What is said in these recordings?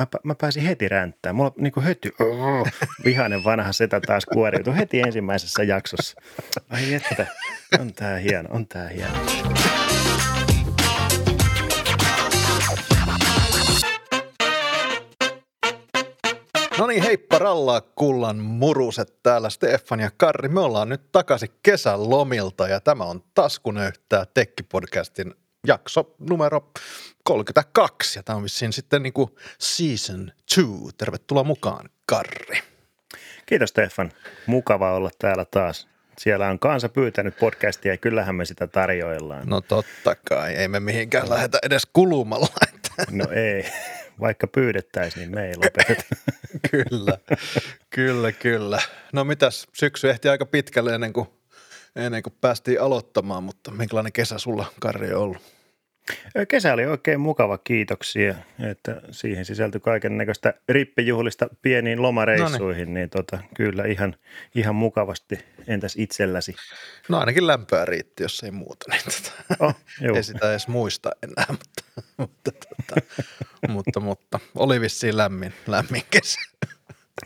mä, mä pääsin heti ränttään. Mulla niin kuin höty, oh, vihainen vanha setä taas kuoriutui heti ensimmäisessä jaksossa. Ai että, on tää hieno, on tää hieno. No niin, heippa rallaa kullan muruset täällä Stefan ja Karri. Me ollaan nyt takaisin kesän lomilta ja tämä on Taskunöyhtää Tekki-podcastin jakso numero 32 ja tämä on vissiin sitten niin kuin season 2. Tervetuloa mukaan, Karri. Kiitos Stefan, mukava olla täällä taas. Siellä on kansa pyytänyt podcastia ja kyllähän me sitä tarjoillaan. No totta kai, ei me mihinkään lähetä edes kulumalla. No ei, vaikka pyydettäisiin, niin me ei lopeteta. kyllä, kyllä, kyllä. No mitäs, syksy ehti aika pitkälle ennen kuin, ennen kuin päästiin aloittamaan, mutta minkälainen kesä sulla, Karri, on ollut? Kesä oli oikein mukava, kiitoksia, että siihen sisältyi kaiken näköistä rippijuhlista pieniin lomareissuihin, Noniin. niin tota, kyllä ihan, ihan mukavasti. Entäs itselläsi? No ainakin lämpöä riitti, jos ei muuta, niin tota, oh, ei sitä edes muista enää, mutta, mutta, tota, mutta, mutta oli vissiin lämmin, lämmin kesä.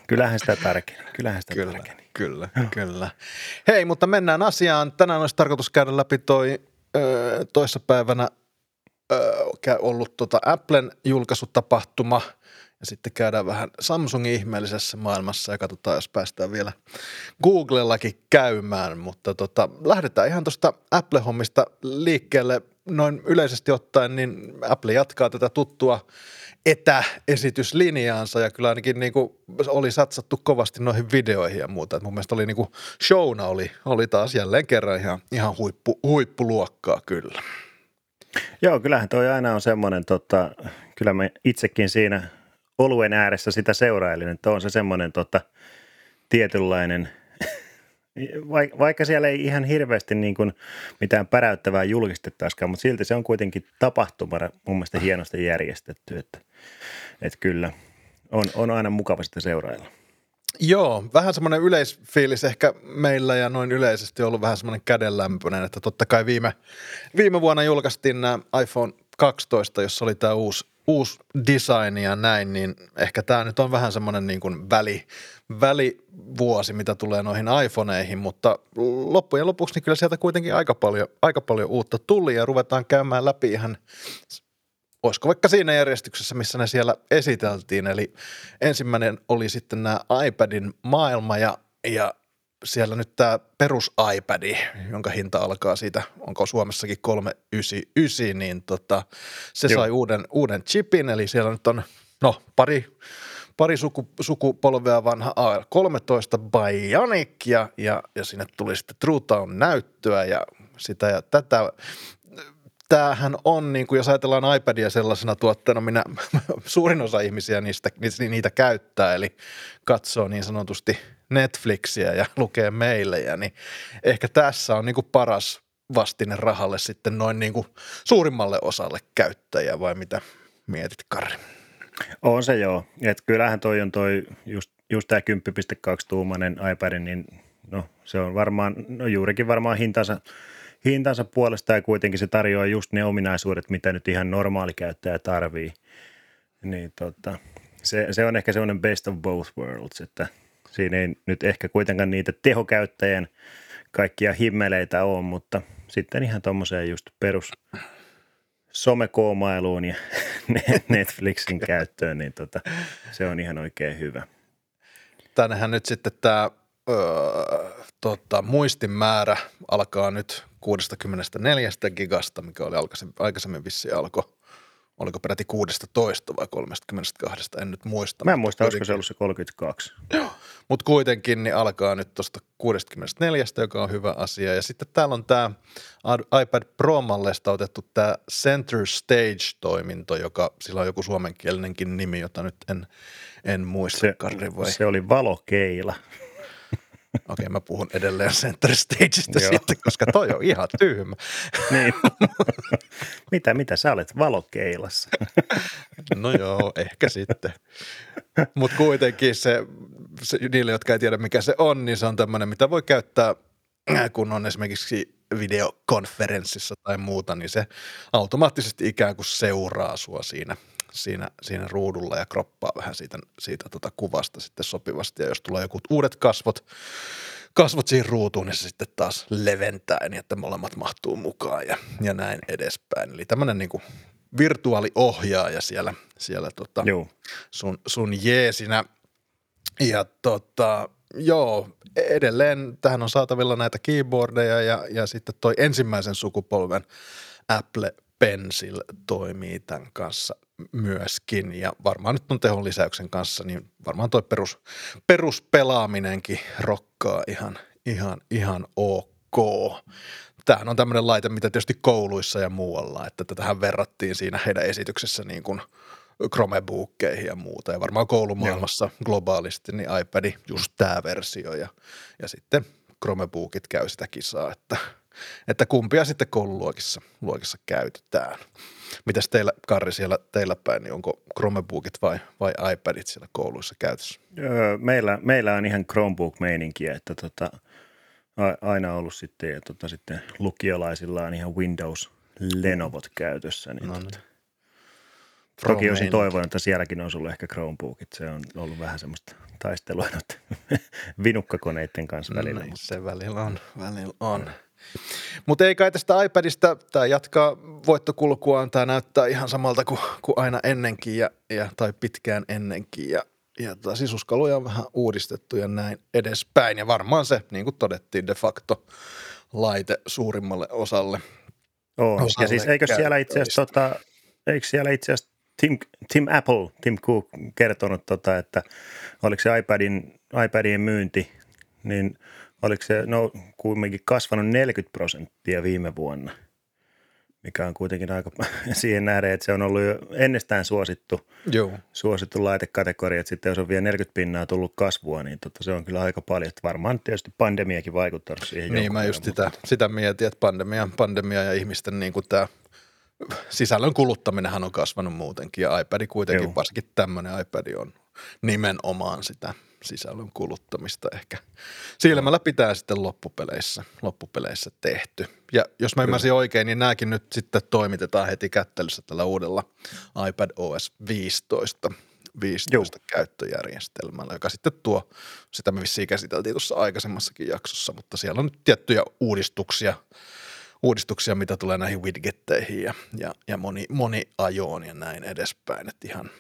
Kyllähän sitä tärkeni, kyllähän sitä kyllä, tärkeni. Kyllä, kyllä. Hei, mutta mennään asiaan. Tänään olisi tarkoitus käydä läpi toi toissapäivänä ollut tota Applen julkaisutapahtuma ja sitten käydään vähän Samsungin ihmeellisessä maailmassa ja katsotaan, jos päästään vielä Googlellakin käymään, mutta tota, lähdetään ihan tuosta Apple-hommista liikkeelle noin yleisesti ottaen, niin Apple jatkaa tätä tuttua etäesityslinjaansa ja kyllä ainakin niin kuin oli satsattu kovasti noihin videoihin ja muuta. Et mun mielestä oli niin kuin showna oli, oli taas jälleen kerran ihan, ihan huippu, huippuluokkaa kyllä. Joo, kyllähän toi aina on semmoinen, tota, kyllä mä itsekin siinä oluen ääressä sitä seurailin, että on se semmoinen tota, tietynlainen, vaikka siellä ei ihan hirveästi niin kuin mitään päräyttävää julkistettaisikaan, mutta silti se on kuitenkin tapahtumana mun mielestä hienosti järjestetty, että, että kyllä on, on aina mukava sitä seurailla. Joo, vähän semmoinen yleisfiilis ehkä meillä ja noin yleisesti ollut vähän semmoinen kädenlämpöinen, että totta kai viime, viime vuonna julkaistiin nämä iPhone 12, jossa oli tämä uusi, uusi design ja näin, niin ehkä tämä nyt on vähän semmoinen niin kuin väli, välivuosi, mitä tulee noihin iPhoneihin, mutta loppujen lopuksi niin kyllä sieltä kuitenkin aika paljon, aika paljon uutta tuli ja ruvetaan käymään läpi ihan olisiko vaikka siinä järjestyksessä, missä ne siellä esiteltiin. Eli ensimmäinen oli sitten nämä iPadin maailma ja, ja siellä nyt tämä perus iPad, jonka hinta alkaa siitä, onko Suomessakin 399, niin tota, se Joo. sai uuden, uuden chipin, eli siellä nyt on no, pari, pari suku, sukupolvea vanha A13 Bionic ja, ja, ja sinne tuli sitten True Town näyttöä ja sitä ja tätä tämähän on, niin kuin jos ajatellaan iPadia sellaisena tuotteena, minä, suurin osa ihmisiä niistä, niitä käyttää, eli katsoo niin sanotusti Netflixiä ja lukee meillejä, niin ehkä tässä on niin kuin paras vastine rahalle sitten noin niin kuin suurimmalle osalle käyttäjää, vai mitä mietit, Karri? On se joo. Et kyllähän toi on toi just, just tämä 10.2 tuumainen iPad, niin no se on varmaan, no juurikin varmaan hintansa – hintansa puolesta ja kuitenkin se tarjoaa just ne ominaisuudet, mitä nyt ihan normaali käyttäjä tarvii. Niin tota, se, se on ehkä semmoinen best of both worlds, että siinä ei nyt ehkä kuitenkaan niitä tehokäyttäjän kaikkia himmeleitä ole, mutta sitten ihan tuommoiseen just perus somekoomailuun ja Netflixin käyttöön, niin tota, se on ihan oikein hyvä. Tännehän nyt sitten tämä öö, tota, muistimäärä alkaa nyt 64 gigasta, mikä oli aikaisemmin, aikaisemmin vissi alkoi oliko peräti 16 vai 32, en nyt muista. Mä en muista, olisiko se ollut se 32. Joo, mutta kuitenkin niin alkaa nyt tuosta 64, joka on hyvä asia. Ja sitten täällä on tämä iPad Pro-mallesta otettu tämä Center Stage-toiminto, joka sillä on joku suomenkielinenkin nimi, jota nyt en, en muista. Se, vai? se oli valokeila. Okei, mä puhun edelleen Center Stageista sitten, koska toi on ihan tyhmä. niin. mitä, mitä sä olet valokeilassa? no joo, ehkä sitten. Mutta kuitenkin se, se, niille, jotka ei tiedä mikä se on, niin se on tämmöinen, mitä voi käyttää, kun on esimerkiksi videokonferenssissa tai muuta, niin se automaattisesti ikään kuin seuraa sua siinä, siinä, siinä ruudulla ja kroppaa vähän siitä, siitä tota kuvasta sitten sopivasti. Ja jos tulee joku uudet kasvot, kasvot siihen ruutuun, niin se sitten taas leventää niin, että molemmat mahtuu mukaan ja, ja näin edespäin. Eli tämmöinen niin virtuaaliohjaaja siellä, siellä tota Joo. sun, sun jeesinä. Ja tota, joo, edelleen tähän on saatavilla näitä keyboardeja ja, ja sitten toi ensimmäisen sukupolven Apple Pencil toimii tämän kanssa myöskin ja varmaan nyt on tehon lisäyksen kanssa, niin varmaan toi perus, peruspelaaminenkin rokkaa ihan, ihan, ihan ok. Tämähän on tämmöinen laite, mitä tietysti kouluissa ja muualla, että tätähän verrattiin siinä heidän esityksessä niin kuin Chromebookkeihin ja muuta. Ja varmaan koulumaailmassa Joo. globaalisti niin iPad just tämä versio ja, ja sitten Chromebookit käy sitä kisaa, että, että kumpia sitten koululuokissa luokissa käytetään. Mitäs teillä, Karri, siellä teillä päin, niin onko Chromebookit vai, vai iPadit siellä kouluissa käytössä? Öö, meillä, meillä on ihan Chromebook-meininkiä, että tota, aina ollut sitten, ja tota, sitten lukiolaisilla on ihan Windows Lenovot käytössä. Niin no niin. Tota, toki olisin toivonut, että sielläkin on ollut ehkä Chromebookit. Se on ollut vähän semmoista taistelua vinukkakoneiden kanssa välillä. No, se välillä on, välillä on. Mutta ei kai tästä iPadista, tämä jatkaa voittokulkuaan, tämä näyttää ihan samalta kuin, kuin aina ennenkin ja, ja, tai pitkään ennenkin ja, ja tota, sisuskaluja on vähän uudistettu ja näin edespäin ja varmaan se, niin kuin todettiin, de facto laite suurimmalle osalle. On. Osalle ja siis eikö siellä itse asiassa, tota, eikö siellä itse asiassa Tim, Tim Apple, Tim Cook kertonut, tota, että oliko se iPadin, iPadin myynti, niin oliko se no, kuitenkin kasvanut 40 prosenttia viime vuonna, mikä on kuitenkin aika siihen nähden, että se on ollut jo ennestään suosittu, Joo. suosittu laitekategoria, että sitten jos on vielä 40 pinnaa tullut kasvua, niin tota, se on kyllä aika paljon. Että varmaan tietysti pandemiakin vaikuttanut siihen. Niin, mä just sitä, sitä mietin, että pandemia, pandemia ja ihmisten niin kuin tämä sisällön kuluttaminenhan on kasvanut muutenkin ja iPad kuitenkin, Joo. varsinkin tämmöinen iPad on nimenomaan sitä sisällön kuluttamista ehkä silmällä pitää sitten loppupeleissä, loppupeleissä tehty. Ja jos mä ymmärsin oikein, niin nämäkin nyt sitten toimitetaan heti kättelyssä tällä uudella iPad OS 15 15 Joo. käyttöjärjestelmällä, joka sitten tuo, sitä me vissiin käsiteltiin tuossa aikaisemmassakin jaksossa, mutta siellä on nyt tiettyjä uudistuksia, uudistuksia, mitä tulee näihin widgetteihin ja, ja, ja moni, moni ajoon ja näin edespäin. Että ihan,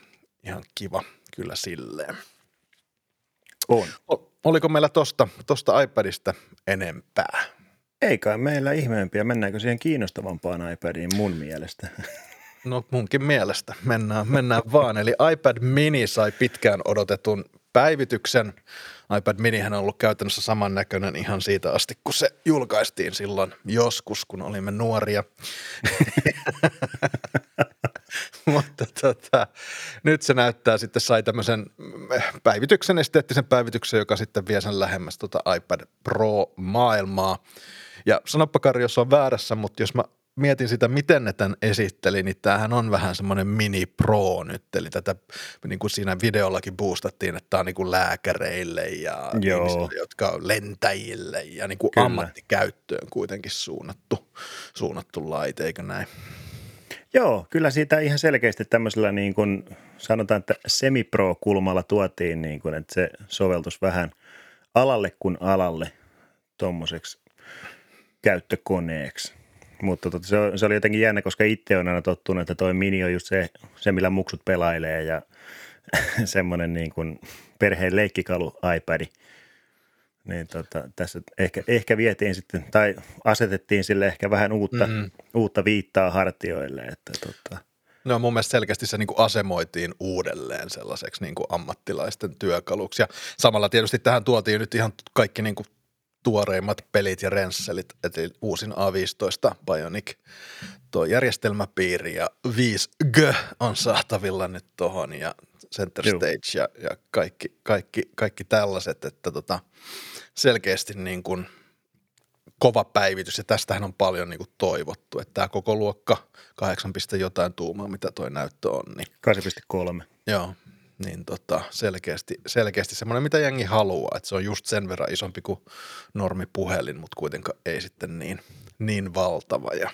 ihan kiva kyllä silleen. On. Oliko meillä tosta, tosta iPadista enempää? Eikä meillä ihmeempiä. Mennäänkö siihen kiinnostavampaan iPadiin mun mielestä? No munkin mielestä. Mennään, mennään vaan. Eli iPad mini sai pitkään odotetun päivityksen. iPad minihän on ollut käytännössä samannäköinen ihan siitä asti, kun se julkaistiin silloin joskus, kun olimme nuoria. Mutta tota, nyt se näyttää sitten sai tämmöisen päivityksen, esteettisen päivityksen, joka sitten vie sen lähemmäs tota iPad Pro-maailmaa. Ja sanoppa Kari, jos on väärässä, mutta jos mä mietin sitä, miten ne tämän esitteli, niin tämähän on vähän semmoinen mini pro nyt, eli tätä niin kuin siinä videollakin boostattiin, että tämä on niin kuin lääkäreille ja Joo. ihmisille, jotka on lentäjille ja niin kuin ammattikäyttöön kuitenkin suunnattu, suunnattu laite, eikö näin? Joo, kyllä siitä ihan selkeästi tämmöisellä niin kuin sanotaan, että semi-pro-kulmalla tuotiin, niin kuin, että se soveltus vähän alalle kuin alalle tuommoiseksi käyttökoneeksi. Mutta tota, se, se, oli jotenkin jännä, koska itse on aina tottunut, että toi mini on just se, se millä muksut pelailee ja semmoinen niin kuin perheen leikkikalu iPadi. Niin tota, tässä ehkä, ehkä vietiin sitten, tai asetettiin sille ehkä vähän uutta, mm-hmm. uutta viittaa hartioille. Että tota. No mun mielestä selkeästi se niin kuin asemoitiin uudelleen sellaiseksi niin kuin ammattilaisten työkaluksi. Ja samalla tietysti tähän tuotiin nyt ihan kaikki niin kuin tuoreimmat pelit ja rensselit, eli uusin A15 Bionic tuo järjestelmäpiiri ja 5G on saatavilla nyt tuohon ja Center Joo. Stage ja, ja kaikki, kaikki, kaikki tällaiset, että tota, selkeästi niin kuin kova päivitys ja tästähän on paljon niin kuin toivottu, että tämä koko luokka 8, jotain tuumaa, mitä toi näyttö on. Niin, 8,3. Joo, niin tota, selkeästi, selkeästi semmoinen, mitä jengi haluaa, että se on just sen verran isompi kuin normipuhelin, mutta kuitenkaan ei sitten niin, niin valtava ja,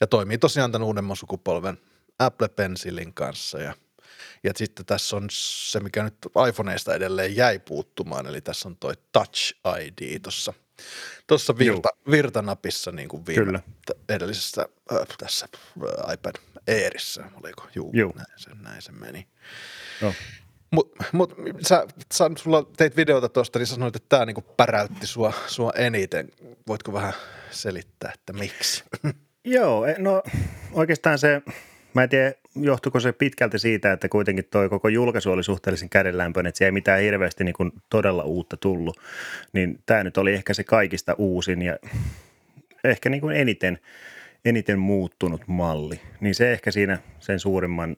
ja toimii tosiaan tämän uudemman sukupolven Apple Pencilin kanssa ja Ja sitten tässä on se, mikä nyt iPhoneista edelleen jäi puuttumaan, eli tässä on toi Touch ID tuossa tuossa virta, virtanapissa niin kuin viime Kyllä. edellisessä äh, tässä äh, iPad Airissä, oliko? Juu, Juu. Näin, se, näin se meni. No. Mutta mut, sä, sä, sulla teit videota tuosta, niin sanoit, että tämä niinku päräytti sua, sua eniten. Voitko vähän selittää, että miksi? Joo, e- no oikeastaan se, mä en tiedä johtuiko se pitkälti siitä, että kuitenkin toi koko julkaisu oli suhteellisen kädenlämpöinen, että siellä ei mitään hirveästi niin kuin todella uutta tullut, niin tämä nyt oli ehkä se kaikista uusin ja ehkä niin kuin eniten, eniten muuttunut malli, niin se ehkä siinä sen suurimman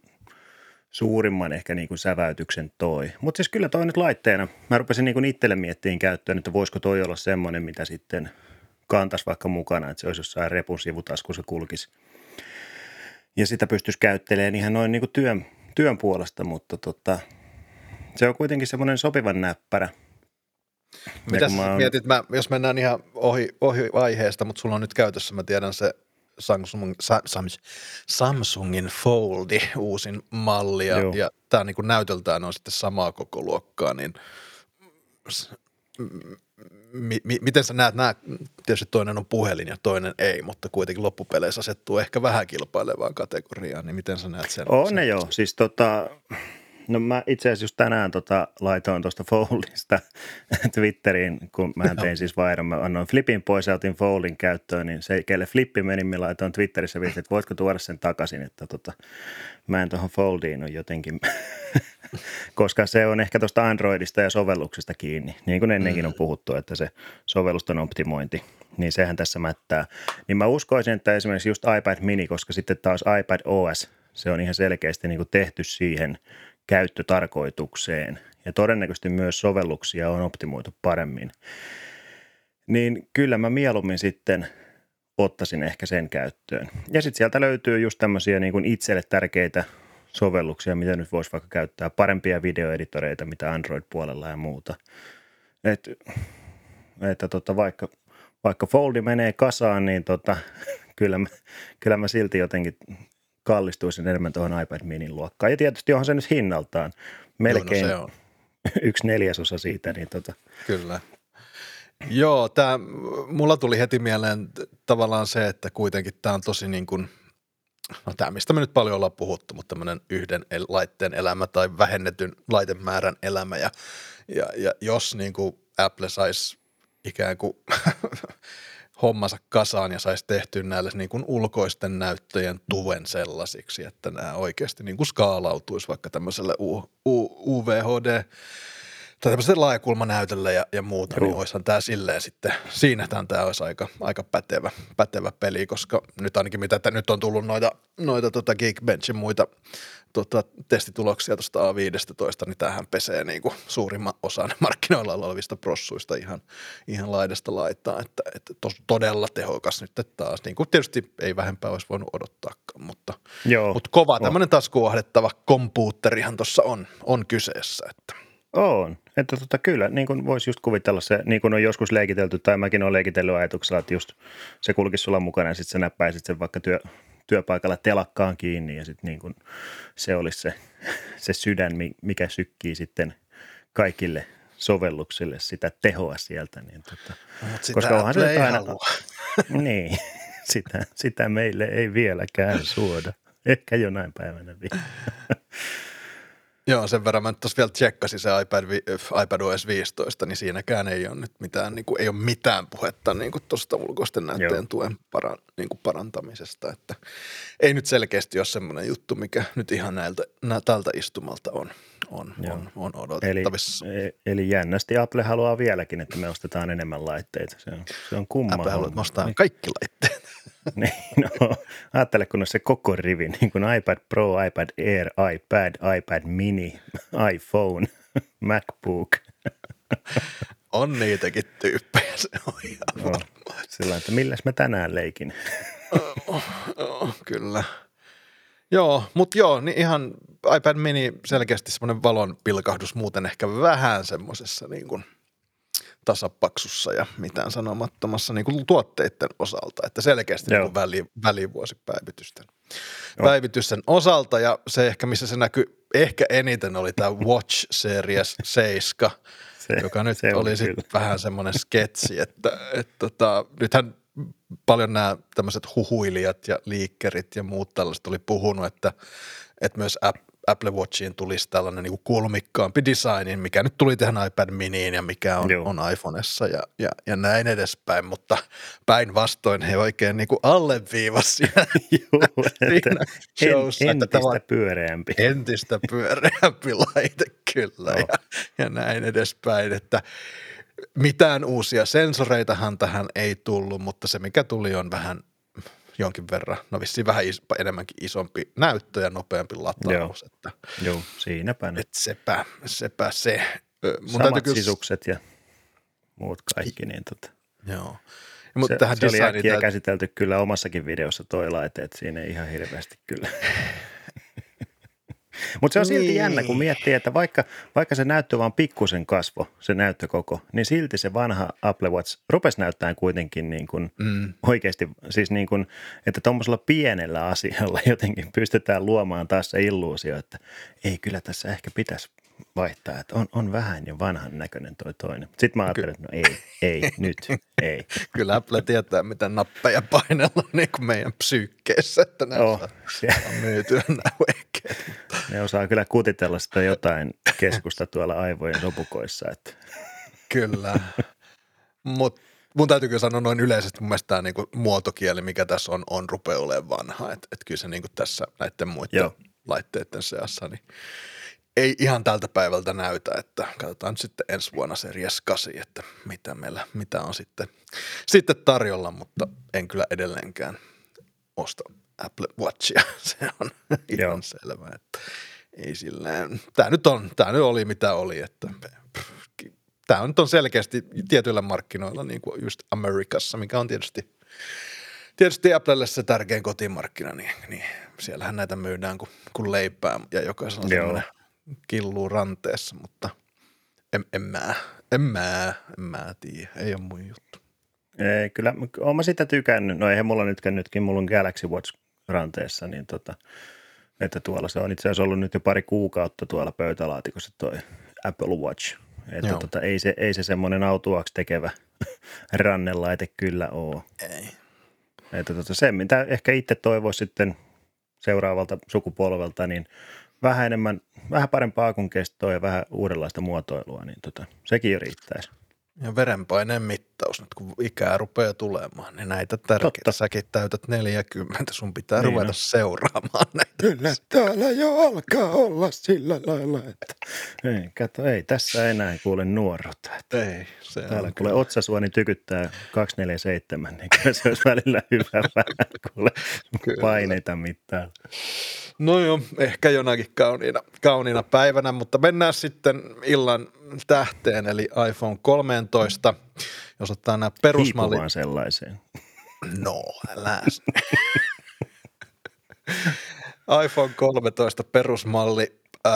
suurimman ehkä niin kuin säväytyksen toi. Mutta siis kyllä toi nyt laitteena, mä rupesin niin kuin itselle miettiin käyttöön, että voisiko toi olla semmoinen, mitä sitten kantas vaikka mukana, että se olisi jossain repun sivutaskussa kulkisi. Ja sitä pystyisi käyttelemään ihan noin niin kuin työn, työn puolesta, mutta tota, se on kuitenkin semmoinen sopivan näppärä. Mitä mä oon- mietit, mä, jos mennään ihan ohi, ohi aiheesta, mutta sulla on nyt käytössä, mä tiedän se Samsung, Sa, Sams, Samsungin Foldi uusin malli ja, Joo. ja tämä niin näytöltään on sitten samaa koko luokkaa, niin mi, mi, miten sä näet, nämä, tietysti toinen on puhelin ja toinen ei, mutta kuitenkin loppupeleissä asettuu ehkä vähän kilpailevaan kategoriaan, niin miten sä näet sen? On ne joo, siis tota, no mä itse asiassa just tänään tota, laitoin tuosta Foldista Twitteriin, kun mä tein siis vaihdon, mä annoin Flipin pois ja otin Foldin käyttöön, niin se, kelle Flippi meni, mä laitoin Twitterissä viesti, että voitko tuoda sen takaisin, että tota, mä en tuohon Foldiin ole jotenkin, koska se on ehkä tuosta Androidista ja sovelluksista kiinni, niin kuin ennenkin on puhuttu, että se sovellusten optimointi, niin sehän tässä mättää. Niin mä uskoisin, että esimerkiksi just iPad mini, koska sitten taas iPad OS, se on ihan selkeästi niin kuin tehty siihen käyttötarkoitukseen. Ja todennäköisesti myös sovelluksia on optimoitu paremmin. Niin kyllä mä mieluummin sitten ottaisin ehkä sen käyttöön. Ja sitten sieltä löytyy just tämmöisiä niin kuin itselle tärkeitä sovelluksia, mitä nyt voisi vaikka käyttää, parempia videoeditoreita, mitä Android-puolella ja muuta. Et, että tota, vaikka, vaikka Foldi menee kasaan, niin tota, kyllä, mä, kyllä mä silti jotenkin kallistuisin enemmän tuohon iPad minin luokkaan. Ja tietysti onhan se nyt hinnaltaan melkein Joo, no se on. yksi neljäsosa siitä, niin tota, Kyllä. Joo, tää, mulla tuli heti mieleen tavallaan se, että kuitenkin tämä on tosi niin kuin, no tämä mistä me nyt paljon ollaan puhuttu, mutta tämmöinen yhden laitteen elämä tai vähennetyn laitemäärän elämä. Ja, ja, ja jos niin kuin Apple saisi ikään kuin hommansa kasaan ja saisi tehtyä näille niin kuin ulkoisten näyttöjen tuven sellaisiksi, että nämä oikeasti niin kuin skaalautuisi vaikka tämmöiselle U, U, UVHD tai tämmöiselle laajakulmanäytölle ja, ja muuta, Joo. niin olisihan tämä silleen sitten, siinä tämä olisi aika, aika pätevä, pätevä peli, koska nyt ainakin mitä että nyt on tullut noita, noita tota Geekbenchin muita tota, testituloksia tuosta A15, niin tämähän pesee niin kuin suurimman osan markkinoilla olevista prossuista ihan, ihan laidasta laitaa, että, että tos, todella tehokas nyt taas, niin kuin tietysti ei vähempää olisi voinut odottaakaan, mutta, joo, mutta kova tämmöinen taskuahdettava kompuutterihan tuossa on, on kyseessä, että. On. Että tota, kyllä, niin kuin voisi just kuvitella se, niin kuin on joskus leikitelty, tai mäkin olen leikitellyt ajatuksella, että just se kulkisi sulla mukana ja sitten sä näppäisit sen vaikka työ, työpaikalla telakkaan kiinni ja sitten niin kuin se olisi se, se sydän, mi- mikä sykkii sitten kaikille sovelluksille sitä tehoa sieltä. Niin tota, Mutta sitä Koska onhan se aina- halua. niin, sitä, sitä meille ei vieläkään suoda. Ehkä jonain päivänä vielä. Joo, sen verran mä nyt tuossa vielä tsekkasin se iPad, vi- iPad OS 15, niin siinäkään ei ole nyt mitään, niin kuin, ei ole mitään puhetta niin tuosta ulkoisten näytteen Joo. tuen para, niin kuin parantamisesta, että ei nyt selkeästi ole semmoinen juttu, mikä nyt ihan näiltä, nä, tältä istumalta on, on, Joo. on, on Eli, odotettavissa. e- eli jännästi Apple haluaa vieläkin, että me ostetaan enemmän laitteita. Se on, se on kumma Apple haluaa homma. nostaa Niin, kaikki laitteet. niin, no, ajattele, kun on se koko rivi, niin kuin iPad Pro, iPad Air, iPad, iPad Mini, iPhone, MacBook. On niitäkin tyyppejä, se on ihan No, sillä että milläs mä tänään leikin. Joo, kyllä. Joo, mutta joo, niin ihan iPad mini selkeästi semmoinen valon pilkahdus muuten ehkä vähän semmoisessa niin kuin tasapaksussa ja mitään sanomattomassa niin kuin tuotteiden osalta, että selkeästi niin väli, välivuosipäivitysten päivitysten osalta. Ja se ehkä missä se näkyy ehkä eniten oli tämä Watch Series 7, se, joka nyt se oli sitten vähän semmoinen sketsi, että, että, että tota, nythän paljon nämä tämmöiset huhuilijat ja liikkerit ja muut tällaiset oli puhunut, että, että myös Apple Watchiin tulisi tällainen niin kulmikkaampi design, mikä nyt tuli tähän iPad miniin ja mikä on, on iPhoneessa ja, ja, ja näin edespäin, mutta päinvastoin he oikein niin kuin alleviivasi siinä, siinä showssa, en, entistä pyöreämpi. Entistä pyöreämpi laite kyllä no. ja, ja näin edespäin, että mitään uusia sensoreitahan tähän ei tullut, mutta se mikä tuli on vähän jonkin verran, no vissiin vähän is, enemmänkin isompi näyttö ja nopeampi lataus. Joo, että, Joo siinäpä. Että sepä, sepä se. Mun Samat kyllä... sisukset ja muut kaikki. Niin tota. Joo. Ja, mutta se, tähän se oli äkkiä täyt... käsitelty kyllä omassakin videossa toi laite, että siinä ei ihan hirveästi kyllä mutta se on silti niin. jännä, kun miettii, että vaikka, vaikka se näyttö vaan pikkusen kasvo, se näyttökoko, niin silti se vanha Apple Watch rupesi näyttämään kuitenkin niin kuin mm. oikeasti, siis niin kuin, että tuommoisella pienellä asialla jotenkin pystytään luomaan taas se illuusio, että ei kyllä tässä ehkä pitäisi vaihtaa, että on, on vähän jo vanhan näköinen toi toinen. Sitten mä ajattelin, että no ei, ei, nyt, ei. Kyllä Apple tietää, mitä nappeja painella niin kuin meidän psyykkeessä, että ne oh, osaa myytyä nämä. Ne osaa kyllä kutitella sitä jotain keskusta tuolla aivojen lopukoissa. Että. Kyllä, mutta mun täytyy kyllä sanoa noin yleisesti, mun mielestä tämä niinku muotokieli, mikä tässä on, on rupeaa olemaan vanha. Että et kyllä se niinku tässä näiden muiden Joo. laitteiden seassa, niin ei ihan tältä päivältä näytä, että katsotaan nyt sitten ensi vuonna Series 8, että mitä meillä, mitä on sitten, sitten tarjolla, mutta en kyllä edelleenkään osta Apple Watchia, se on ihan Joo. selvä, että ei silleen, tämä nyt on, tämä nyt oli mitä oli, että tämä nyt on selkeästi tietyillä markkinoilla, niin kuin just Amerikassa, mikä on tietysti, tietysti Applelle se tärkein kotimarkkina, niin, niin siellähän näitä myydään kuin, kuin leipää ja jokaisella on killuu ranteessa, mutta en, en mä, en mä, en mä tiedä, ei ole mun juttu. Ei, kyllä, oon mä sitä tykännyt. No eihän mulla nytkään nytkin, mulla on Galaxy Watch ranteessa, niin tota, että tuolla se on itse asiassa ollut nyt jo pari kuukautta tuolla pöytälaatikossa toi Apple Watch. Että tota, ei se, ei se semmoinen autuaksi tekevä rannelaite kyllä ole. Ei. Että tota, se, mitä ehkä itse toivoisi sitten seuraavalta sukupolvelta, niin vähän enemmän, vähän parempaa kuin kestoa ja vähän uudenlaista muotoilua, niin tota, sekin jo riittäisi. Ja verenpaineen mittaus, nyt kun ikää rupeaa tulemaan, niin näitä tärkeitä. Säkin täytät 40, sun pitää niin ruveta no. seuraamaan näitä. Kyllä täällä jo alkaa olla sillä lailla, että ei, kato, ei tässä enää kuule. Että ei, se täällä on kuule otsasuoni tykyttää 247, niin kyllä se olisi välillä hyvä vähän kuule paineita mittaan. No joo, ehkä jonakin kauniina, kauniina päivänä, mutta mennään sitten illan tähteen, eli iPhone 13, jos ottaa nämä perusmallit. Hiipuvaan sellaiseen. No, älä. iPhone 13 perusmalli, äh,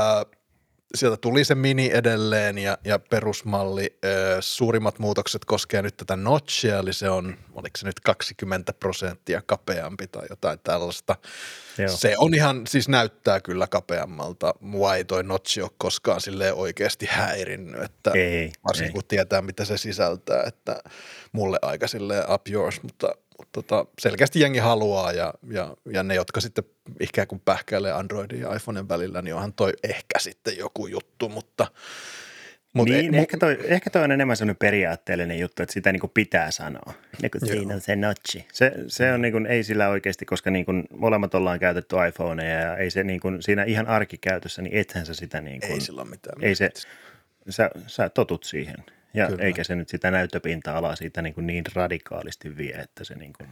sieltä tuli se mini edelleen ja, ja perusmalli. Suurimmat muutokset koskee nyt tätä notchia, eli se on, oliko se nyt 20 prosenttia kapeampi tai jotain tällaista. Joo. Se on ihan, siis näyttää kyllä kapeammalta. Mua ei toi notchi ole koskaan silleen oikeasti häirinnyt, että ei, varsinkin ei. kun tietää, mitä se sisältää, että mulle aika silleen up yours, mutta tota, selkeästi jengi haluaa ja, ja, ja ne, jotka sitten ikään kuin pähkäilee Androidin ja iPhoneen välillä, niin onhan toi ehkä sitten joku juttu, mutta Mut niin, ei, ehkä, toi, ehkä toi on enemmän sellainen periaatteellinen juttu, että sitä niin kuin pitää sanoa. Niin kuin siinä on se notchi. Se, se on niin kuin, ei sillä oikeasti, koska niin kuin molemmat ollaan käytetty iPhoneja ja ei se niin kuin, siinä ihan arkikäytössä, niin ethän sä sitä niin kuin, Ei sillä ole mitään. Ei se, sä, sä totut siihen. Ja Kyllä. eikä se nyt sitä näyttöpinta-alaa siitä niin, kuin niin radikaalisti vie, että se niin kuin,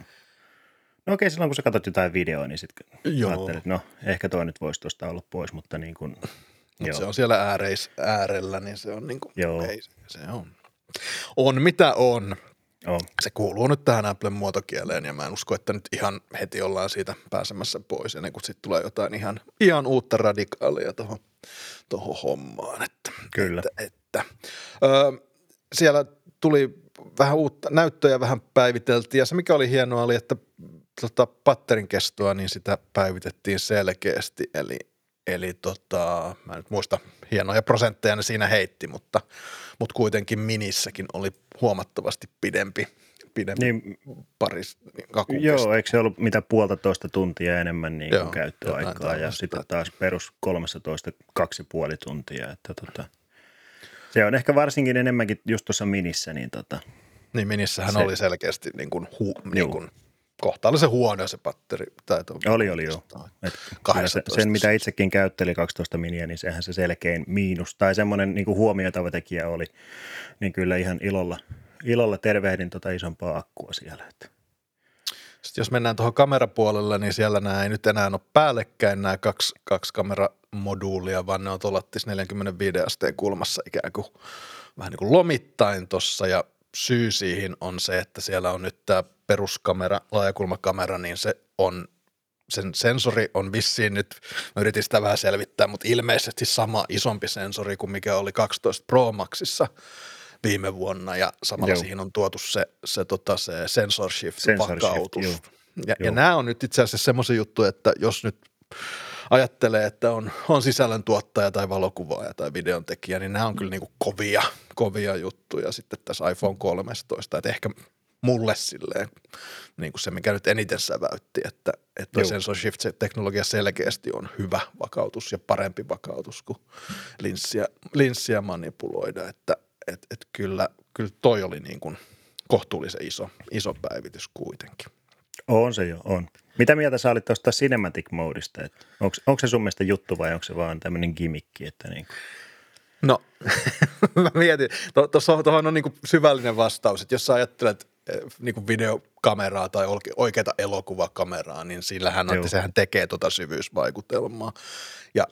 no okei, silloin kun sä katsot jotain videoa, niin sitten ajattelet, että no ehkä toi nyt voisi tuosta olla pois, mutta niin kuin, Mut se on siellä ääreis, äärellä, niin se on niin kuin, Joo. Ei, se on. On mitä on. On. Se kuuluu nyt tähän Applen muotokieleen ja mä en usko, että nyt ihan heti ollaan siitä pääsemässä pois ennen kuin sitten tulee jotain ihan, ihan uutta radikaalia tuohon toho hommaan. Että, Kyllä. Että, että. Öö, siellä tuli vähän uutta näyttöjä, vähän päiviteltiin. Ja se mikä oli hienoa oli, että tota, patterin kestoa, niin sitä päivitettiin selkeästi, eli, eli tota, mä en nyt muista hienoja prosentteja ne siinä heitti, mutta, mutta kuitenkin minissäkin oli huomattavasti pidempi, pidempi niin, paris niin Joo, eikö se ollut mitä puolitoista tuntia enemmän niin kuin käyttöaikaa ja sitten taas perus 13 kaksi puoli tuntia, että tota, se on ehkä varsinkin enemmänkin just tuossa minissä. Niin, tota, niin minissähän se, oli selkeästi niin kuin, hu, niin kuin kohtalaisen huono se patteri. Tai oli, oli joo. se, sen, mitä itsekin käytteli 12 miniä, niin sehän se selkein miinus tai semmoinen niin huomioitava tekijä oli, niin kyllä ihan ilolla, ilolla tervehdin tota isompaa akkua siellä. Että. Sitten jos mennään tuohon kamerapuolelle, niin siellä nämä ei nyt enää ole päällekkäin nämä kaksi, kaksi kameramoduulia, vaan ne on tuolla 45 asteen kulmassa ikään kuin vähän niin kuin lomittain tuossa ja syy siihen on se, että siellä on nyt tämä peruskamera, laajakulmakamera, niin se on sen sensori on vissiin nyt, mä yritin sitä vähän selvittää, mutta ilmeisesti sama isompi sensori kuin mikä oli 12 Pro Maxissa viime vuonna ja samalla Joo. siihen on tuotu se, se, tota, se sensor shift sensor vakautus. Shift, ja, ja nämä on nyt itse asiassa semmoisen juttu, että jos nyt ajattelee, että on, on sisällöntuottaja tai valokuvaaja tai videontekijä, niin nämä on kyllä niin kuin kovia, kovia juttuja sitten tässä iPhone 13. Että ehkä mulle silleen niin kuin se, mikä nyt eniten säväytti, että, että sensor shift teknologia selkeästi on hyvä vakautus ja parempi vakautus kuin linssiä, linssiä manipuloida, että et, et kyllä, kyllä toi oli niin kuin kohtuullisen iso, iso päivitys kuitenkin. On se jo, on. Mitä mieltä sä olit tuosta cinematic modista? Onko, onko se sun mielestä juttu vai onko se vaan tämmöinen gimmikki? Että niin kuin... No, mä mietin, tuossa tuohon on niin kuin syvällinen vastaus, että jos sä ajattelet eh, niin kuin videokameraa tai oikeita elokuvakameraa, niin sillähän on, että sehän tekee tuota syvyysvaikutelmaa. Ja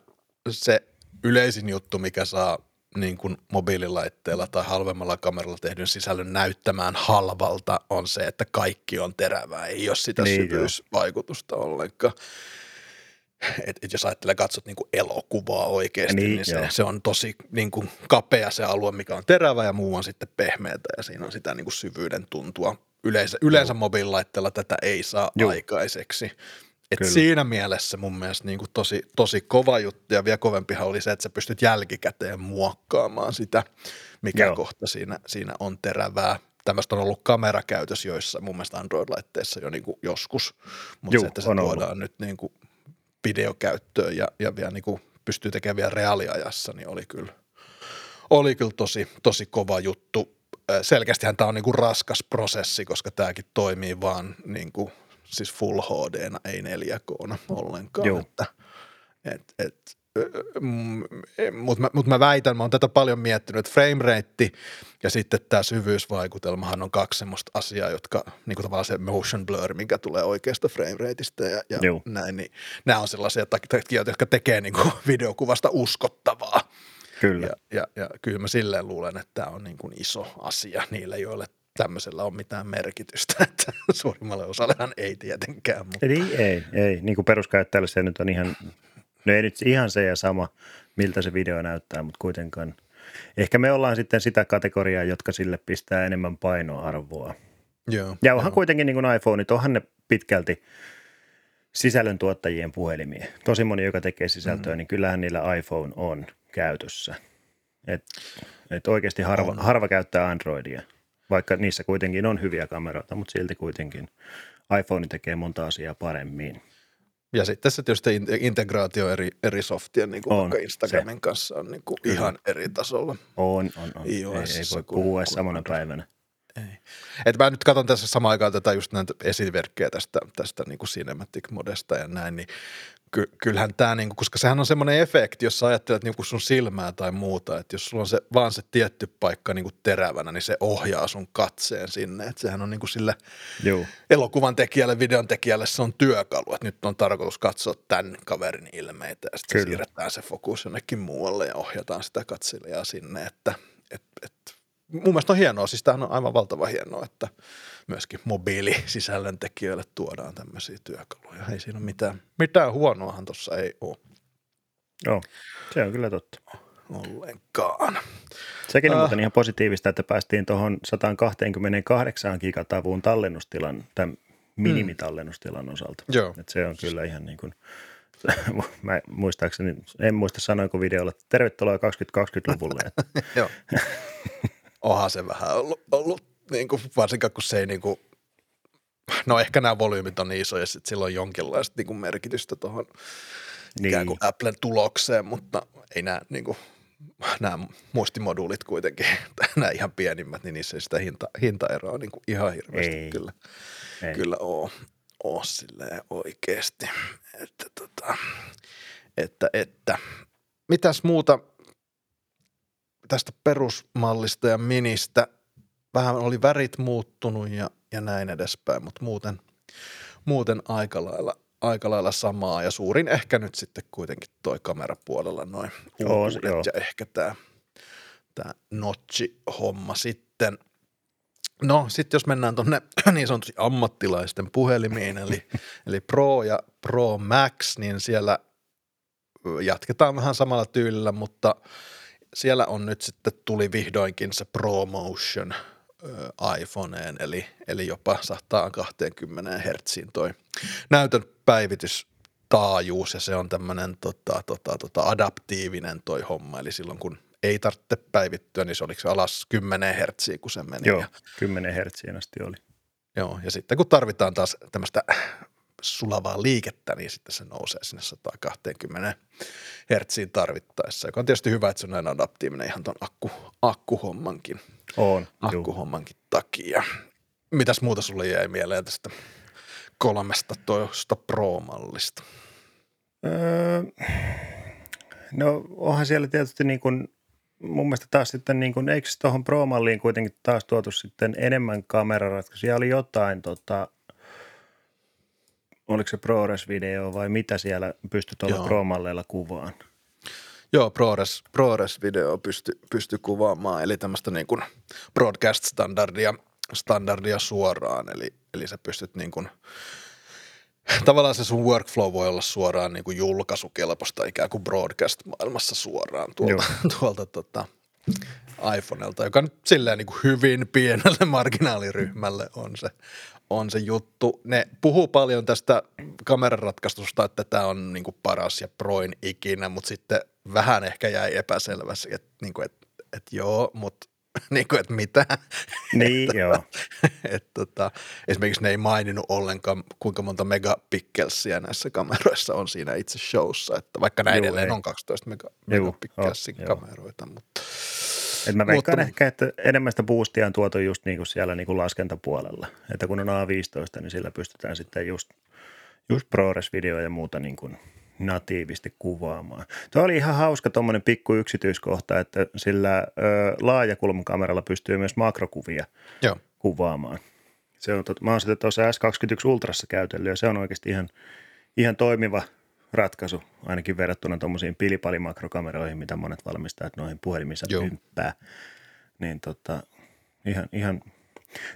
se yleisin juttu, mikä saa niin kuin mobiililaitteella tai halvemmalla kameralla tehdyn sisällön näyttämään halvalta on se, että kaikki on terävää, ei ole sitä niin syvyysvaikutusta jo. ollenkaan. Et, et jos ajattelee, katsot niin kuin elokuvaa oikeasti, niin, niin se, se on tosi niin kuin kapea se alue, mikä on terävä ja muu on sitten pehmeätä ja siinä on sitä niin kuin syvyyden tuntua. Yleensä, yleensä mobiililaitteella tätä ei saa Joo. aikaiseksi. Et siinä mielessä mun mielestä niin kuin tosi, tosi kova juttu ja vielä kovempihan oli se, että sä pystyt jälkikäteen muokkaamaan sitä, mikä Joo. kohta siinä, siinä on terävää. Tämmöistä on ollut kamerakäytös joissa mun mielestä Android-laitteissa jo niin kuin joskus, mutta se, että se tuodaan ollut. nyt niin kuin videokäyttöön ja, ja vielä niin kuin pystyy tekemään vielä reaaliajassa, niin oli kyllä, oli kyllä tosi, tosi kova juttu. Selkeästihän tämä on niin kuin raskas prosessi, koska tämäkin toimii vaan niin kuin – siis Full hd ei 4K ollenkaan. Joo. Että, et, et, mutta mä, mut mä väitän, mä oon tätä paljon miettinyt, että frame rate ja sitten tämä syvyysvaikutelmahan on kaksi semmoista asiaa, jotka niin kuin tavallaan se motion blur, mikä tulee oikeasta frame rateista ja, ja näin, niin nämä on sellaisia tekijöitä, jotka tekee niin kuin videokuvasta uskottavaa. Kyllä. Ja, ja, ja kyllä mä silleen luulen, että tämä on niin kuin iso asia niille, joille tämmöisellä ole mitään merkitystä, että suurimmalle osallehan ei tietenkään. Mutta. Eli ei, ei. Niin kuin peruskäyttäjälle se nyt on ihan, no ei nyt ihan se ja sama, miltä se video näyttää, mutta kuitenkaan. Ehkä me ollaan sitten sitä kategoriaa, jotka sille pistää enemmän painoarvoa. Joo, ja onhan joo. kuitenkin niin kuin iPhoneit, onhan ne pitkälti sisällöntuottajien puhelimia. Tosi moni, joka tekee sisältöä, mm. niin kyllähän niillä iPhone on käytössä. Et, et oikeasti harva, harva käyttää Androidia vaikka niissä kuitenkin on hyviä kameroita, mutta silti kuitenkin iPhone tekee monta asiaa paremmin. Ja sitten se tietysti integraatio eri, eri softien, niin kuin on, vaikka Instagramin se. kanssa on niin kuin ihan eri tasolla. On, on, on. ei, ei voi puhua edes samana päivänä. Ei. Et mä nyt katson tässä samaan aikaan tätä just näitä esimerkkejä tästä, tästä niin kuin cinematic modesta ja näin, niin ky- kyllähän tämä, niinku, koska sehän on semmoinen efekti, jos sä ajattelet niinku sun silmää tai muuta, että jos sulla on se, vaan se tietty paikka niinku terävänä, niin se ohjaa sun katseen sinne. Että sehän on niinku sille Joo. elokuvan tekijälle, videon tekijälle se on työkalu, että nyt on tarkoitus katsoa tämän kaverin ilmeitä ja sitten siirretään se fokus jonnekin muualle ja ohjataan sitä katselijaa sinne, että et, et, mun mielestä on hienoa, siis tämähän on aivan valtava hienoa, että myöskin mobiilisisällön tekijöille tuodaan tämmöisiä työkaluja. Ei siinä ole mitään, mitään huonoahan tuossa ei ole. Joo, se on kyllä totta. ollenkaan. Sekin on uh. muuten ihan positiivista, että päästiin tuohon 128 gigatavuun tallennustilan, tämän minimitallennustilan osalta. Joo. Et se on kyllä ihan niin kuin, mä muistaakseni, en muista sanoinko videolla, tervetuloa 2020-luvulle. Joo. Onhan se vähän ollut, ollut niin kuin, varsinkaan kun se ei niin kuin, no ehkä nämä volyymit on niin isoja, että sillä on jonkinlaista niin kuin merkitystä tuohon niin. ikään kuin Applen tulokseen, mutta ei nämä niin kuin, nämä muistimoduulit kuitenkin, nämä ihan pienimmät, niin niissä ei sitä hinta, hintaeroa niin kuin ihan hirveästi ei. kyllä, ei. kyllä ole, ole silleen oikeasti. Että, tota, että, että. Mitäs muuta tästä perusmallista ja ministä? Vähän oli värit muuttunut ja, ja näin edespäin, mutta muuten, muuten aika lailla – aika lailla samaa ja suurin ehkä nyt sitten kuitenkin toi kamerapuolella noin uudet ja ehkä tämä tää notchi-homma sitten. No sitten jos mennään tuonne niin sanotusti ammattilaisten puhelimiin, eli, eli Pro ja Pro Max, niin siellä jatketaan vähän samalla tyylillä, mutta siellä on nyt sitten tuli vihdoinkin se ProMotion – iPhoneen, eli, eli jopa 120 Hz toi näytön päivitystaajuus, ja se on tämmöinen tota, tota, tota, adaptiivinen toi homma, eli silloin kun ei tarvitse päivittyä, niin se oliko se alas 10 Hz, kun se meni. Joo, ja, 10 Hz asti oli. Joo, ja sitten kun tarvitaan taas tämmöistä sulavaa liikettä, niin sitten se nousee sinne 120 hertsiin tarvittaessa, joka on tietysti hyvä, että se on näin adaptiivinen ihan tuon akku, akkuhommankin, on, akkuhommankin takia. Mitäs muuta sulle jäi mieleen tästä kolmesta toista Pro-mallista? Öö, no onhan siellä tietysti niin kuin, mun mielestä taas sitten niin kuin, eikö tuohon Pro-malliin kuitenkin taas tuotu sitten enemmän kameraratkaisuja? Oli jotain tota, oliko se ProRes-video vai mitä siellä pystyt tuolla Pro-malleilla kuvaan? Joo, ProRes, ProRes-video pysty, pysty kuvaamaan, eli tämmöistä niin kuin broadcast-standardia standardia suoraan, eli, eli sä pystyt niin kuin, tavallaan se sun workflow voi olla suoraan niin kuin julkaisukelpoista ikään kuin broadcast-maailmassa suoraan tuolta, tuolta tota, iPhonelta, joka nyt silleen niin kuin hyvin pienelle marginaaliryhmälle on se, on se juttu. Ne puhuu paljon tästä kameraratkaisusta, että tämä on niin kuin paras ja proin ikinä, mutta sitten vähän ehkä jäi epäselväksi, että, niin kuin, että, että joo, mutta niin kuin, että mitä. Niin, joo. että, tota, esimerkiksi ne ei maininnut ollenkaan, kuinka monta megapikkelsiä näissä kameroissa on siinä itse showssa, että vaikka näin edelleen on 12 mega, megapikkelsin kameroita, mutta – et mä veikkaan Mutta, ehkä, että enemmän sitä boostia on tuotu just niin kuin siellä niin kuin laskentapuolella. Että kun on A15, niin sillä pystytään sitten just, just ProRes-video ja muuta niin kuin natiivisti kuvaamaan. Tuo oli ihan hauska tuommoinen pikku yksityiskohta, että sillä ö, laajakulmakameralla pystyy myös makrokuvia Joo. kuvaamaan. Se on, mä oon sitä tuossa S21 Ultrassa käytellyt ja se on oikeasti ihan, ihan toimiva – ratkaisu, ainakin verrattuna tuommoisiin pilipalimakrokameroihin, mitä monet valmistajat noihin puhelimissa Joo. Niin tota, ihan, ihan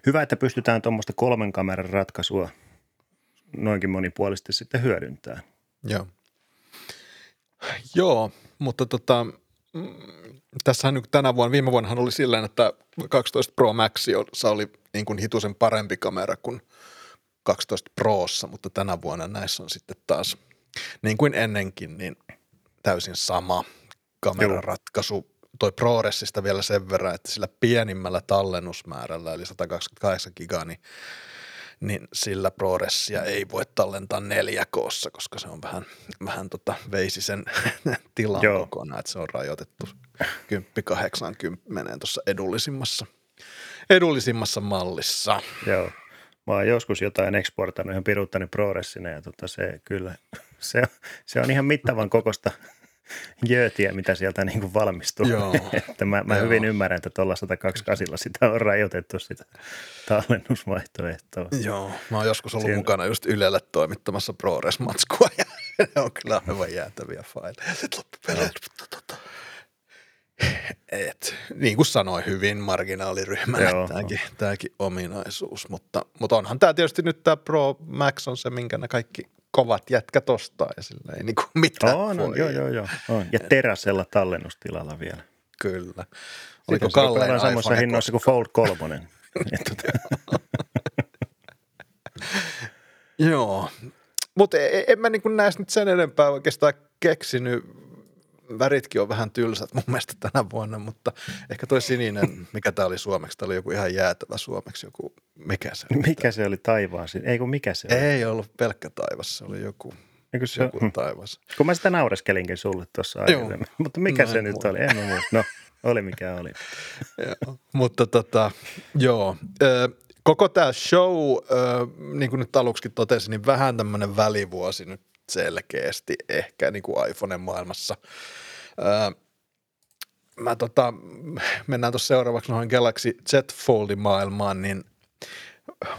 hyvä, että pystytään tuommoista kolmen kameran ratkaisua noinkin monipuolisesti sitten hyödyntämään. Joo. Joo, mutta tota, mm, tässähän nyt tänä vuonna, viime vuonnahan oli sillä että 12 Pro Max oli niin kuin hitusen parempi kamera kuin 12 Prossa, mutta tänä vuonna näissä on sitten taas – niin kuin ennenkin, niin täysin sama kameraratkaisu. Joo. Toi ProResista vielä sen verran, että sillä pienimmällä tallennusmäärällä, eli 128 gigaa, niin, niin sillä ProRessia ei voi tallentaa 4 k koska se on vähän, vähän tota, veisi sen tilan kokonaan, että se on rajoitettu 10-80 tuossa edullisimmassa, edullisimmassa mallissa. Joo. Mä oon joskus jotain eksportannut ihan piruuttani ProRessina ja tota se kyllä, se, se on ihan mittavan kokosta jöötiä, mitä sieltä niin kuin valmistuu. Joo. että mä, mä Joo. hyvin ymmärrän, että tuolla 128 sitä on rajoitettu sitä tallennusvaihtoehtoa. Joo, mä oon joskus ollut Siellä... mukana just Ylelle toimittamassa ProRes-matskua ja ne on kyllä aivan jäätäviä faileja. Sitten loppupeleissä, tota, et, niin kuin sanoin, hyvin marginaaliryhmänä tämäkin, tämäkin ominaisuus, mutta, mutta onhan tämä tietysti nyt tämä Pro Max on se, minkä ne kaikki kovat jätkät ostaa ja sillä ei niin kuin mitään On, on, voi. joo, joo, joo. On. Ja teräsellä tallennustilalla vielä. Kyllä. Oliko samoissa iPhone hinnoissa kuin? Fold 3. Et tota, Joo, mutta en mä niin nyt sen enempää oikeastaan keksinyt. Väritkin on vähän tylsät mun mielestä tänä vuonna, mutta ehkä toi sininen, mikä tää oli suomeksi, tää oli joku ihan jäätävä suomeksi, joku, mikä se oli? mikä se oli taivaan? Ei kun mikä se oli? Ei ollut pelkkä taivas, se oli joku, Eikö se, joku taivas. kun mä sitä naureskelinkin sulle tuossa aikaisemmin. Mutta mikä No, se nyt oli? En muista. No, oli mikä oli. Mutta tota, joo. Ö, koko tämä show, ö, niin kuin nyt aluksi totesin, niin vähän tämmöinen välivuosi nyt selkeästi ehkä niin kuin iPhoneen maailmassa. Ö, mä tota, mennään tuossa seuraavaksi noihin Galaxy Z Foldin maailmaan, niin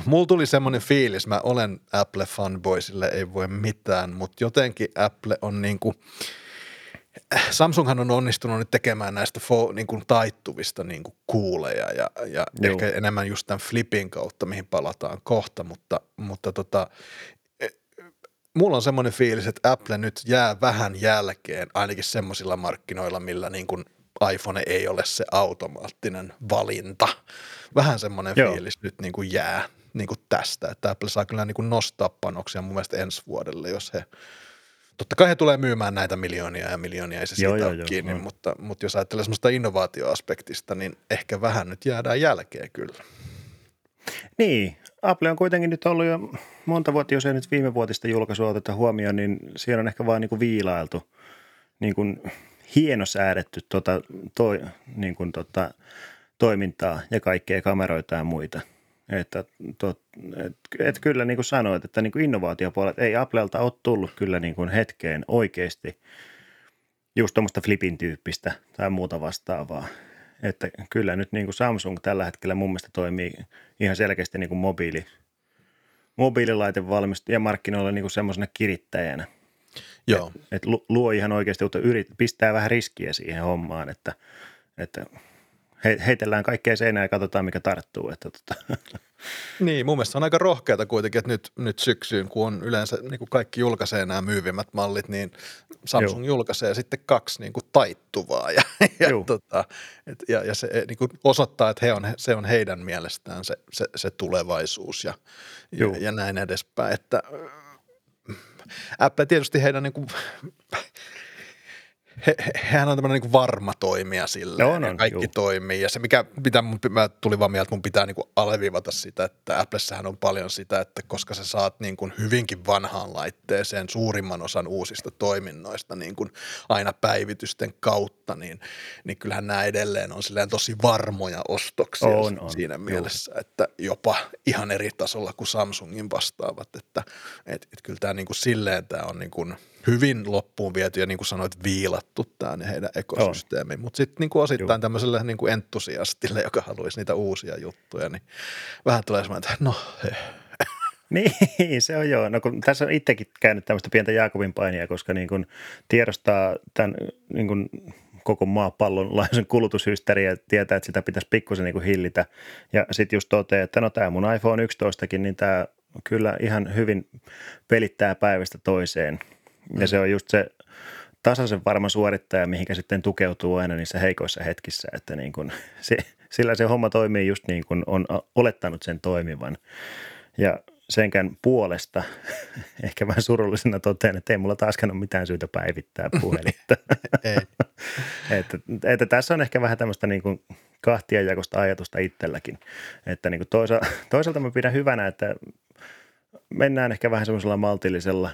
mulla tuli semmoinen fiilis, mä olen Apple fanboy, sille ei voi mitään, mutta jotenkin Apple on niin kuin, Samsunghan on onnistunut nyt tekemään näistä fo, niin kuin taittuvista niin kuin kuuleja ja, ja Joo. ehkä enemmän just tämän flipin kautta, mihin palataan kohta, mutta, mutta tota, mulla on semmoinen fiilis, että Apple nyt jää vähän jälkeen ainakin semmoisilla markkinoilla, millä niin kuin iPhone ei ole se automaattinen valinta. Vähän semmoinen Joo. fiilis nyt niin kuin jää niin kuin tästä, että Apple saa kyllä niin kuin nostaa panoksia mun mielestä ensi vuodelle, jos he Totta kai he tulee myymään näitä miljoonia ja miljoonia, ei se Joo, siitä joo, ole joo, kiinni, on. mutta, mutta jos ajattelee semmoista innovaatioaspektista, niin ehkä vähän nyt jäädään jälkeen kyllä. Niin, Apple on kuitenkin nyt ollut jo monta vuotta, jos ei nyt viime vuotista julkaisua oteta huomioon, niin siellä on ehkä vaan niin kuin viilailtu, niin kuin hienosäädetty tota, toi, niin kuin tota, toimintaa ja kaikkea kameroita ja muita. Että, tot, et, et kyllä niin kuin sanoit, että niin kuin innovaatiopuolet ei Applelta ole tullut kyllä niin kuin hetkeen oikeasti just tuommoista flipin tyyppistä tai muuta vastaavaa. Että kyllä nyt niin kuin Samsung tällä hetkellä mun mielestä toimii ihan selkeästi niin kuin mobiili, mobiililaitevalmistaja ja markkinoilla niin kuin semmoisena kirittäjänä. Joo, Että lu- luo ihan oikeasti, mutta yrit, pistää vähän riskiä siihen hommaan, että, että he, heitellään kaikkea seinään ja katsotaan mikä tarttuu. Että tota, niin mun mielestä on aika rohkeata kuitenkin, että nyt, nyt syksyyn, kun on yleensä niin kuin kaikki julkaisee nämä myyvimmät mallit, niin Samsung julkaisee sitten kaksi niin kuin taittuvaa ja, ja, Joo. tota, et, ja, ja se niin kuin osoittaa, että he on, se on heidän mielestään se, se, se tulevaisuus ja, ja, Joo. ja näin edespäin, että äh, Apple tietysti heidän niin kuin, he, he, hehän on tämmöinen niin varma toimija sille. No on, on, kaikki juu. toimii. Ja se, mikä mitä mun, mä tuli vaan mieltä, että mun pitää niin kuin alevivata sitä, että Applessähän on paljon sitä, että koska sä saat niin kuin hyvinkin vanhaan laitteeseen suurimman osan uusista toiminnoista niin kuin aina päivitysten kautta, niin, niin kyllähän nämä edelleen on silleen tosi varmoja ostoksia On, on, siinä juu. mielessä, että jopa ihan eri tasolla kuin Samsungin vastaavat, että et, et kyllä tämä niin kuin silleen tämä on niin kuin hyvin loppuun viety ja niin kuin sanoit viilattu tämä heidän ekosysteemi, mutta sitten niin osittain Juu. tämmöiselle niin kuin entusiastille, joka haluaisi niitä uusia juttuja, niin vähän tulee semmoinen, että no he. Niin, se on joo. No kun tässä on itsekin käynyt tämmöistä pientä Jaakobin painia, koska niin kun tiedostaa tämän niin kun koko maapallon laajuisen kulutushysteria ja tietää, että sitä pitäisi pikkusen niin hillitä. Ja sitten just toteaa, että no tämä mun iPhone 11kin, niin tämä kyllä ihan hyvin pelittää päivästä toiseen. Ja se on just se tasaisen varma suorittaja, mihinkä sitten tukeutuu aina niissä heikoissa hetkissä, että niin kun se, sillä se homma toimii just niin kuin on olettanut sen toimivan. Ja senkään puolesta ehkä vähän surullisena totean, että ei mulla taaskaan ole mitään syytä päivittää puhelinta. Että, että tässä on ehkä vähän tämmöistä niin kuin kahtiajakosta ajatusta itselläkin. Että niin kuin toisaalta, toisaalta mä pidän hyvänä, että mennään ehkä vähän semmoisella maltillisella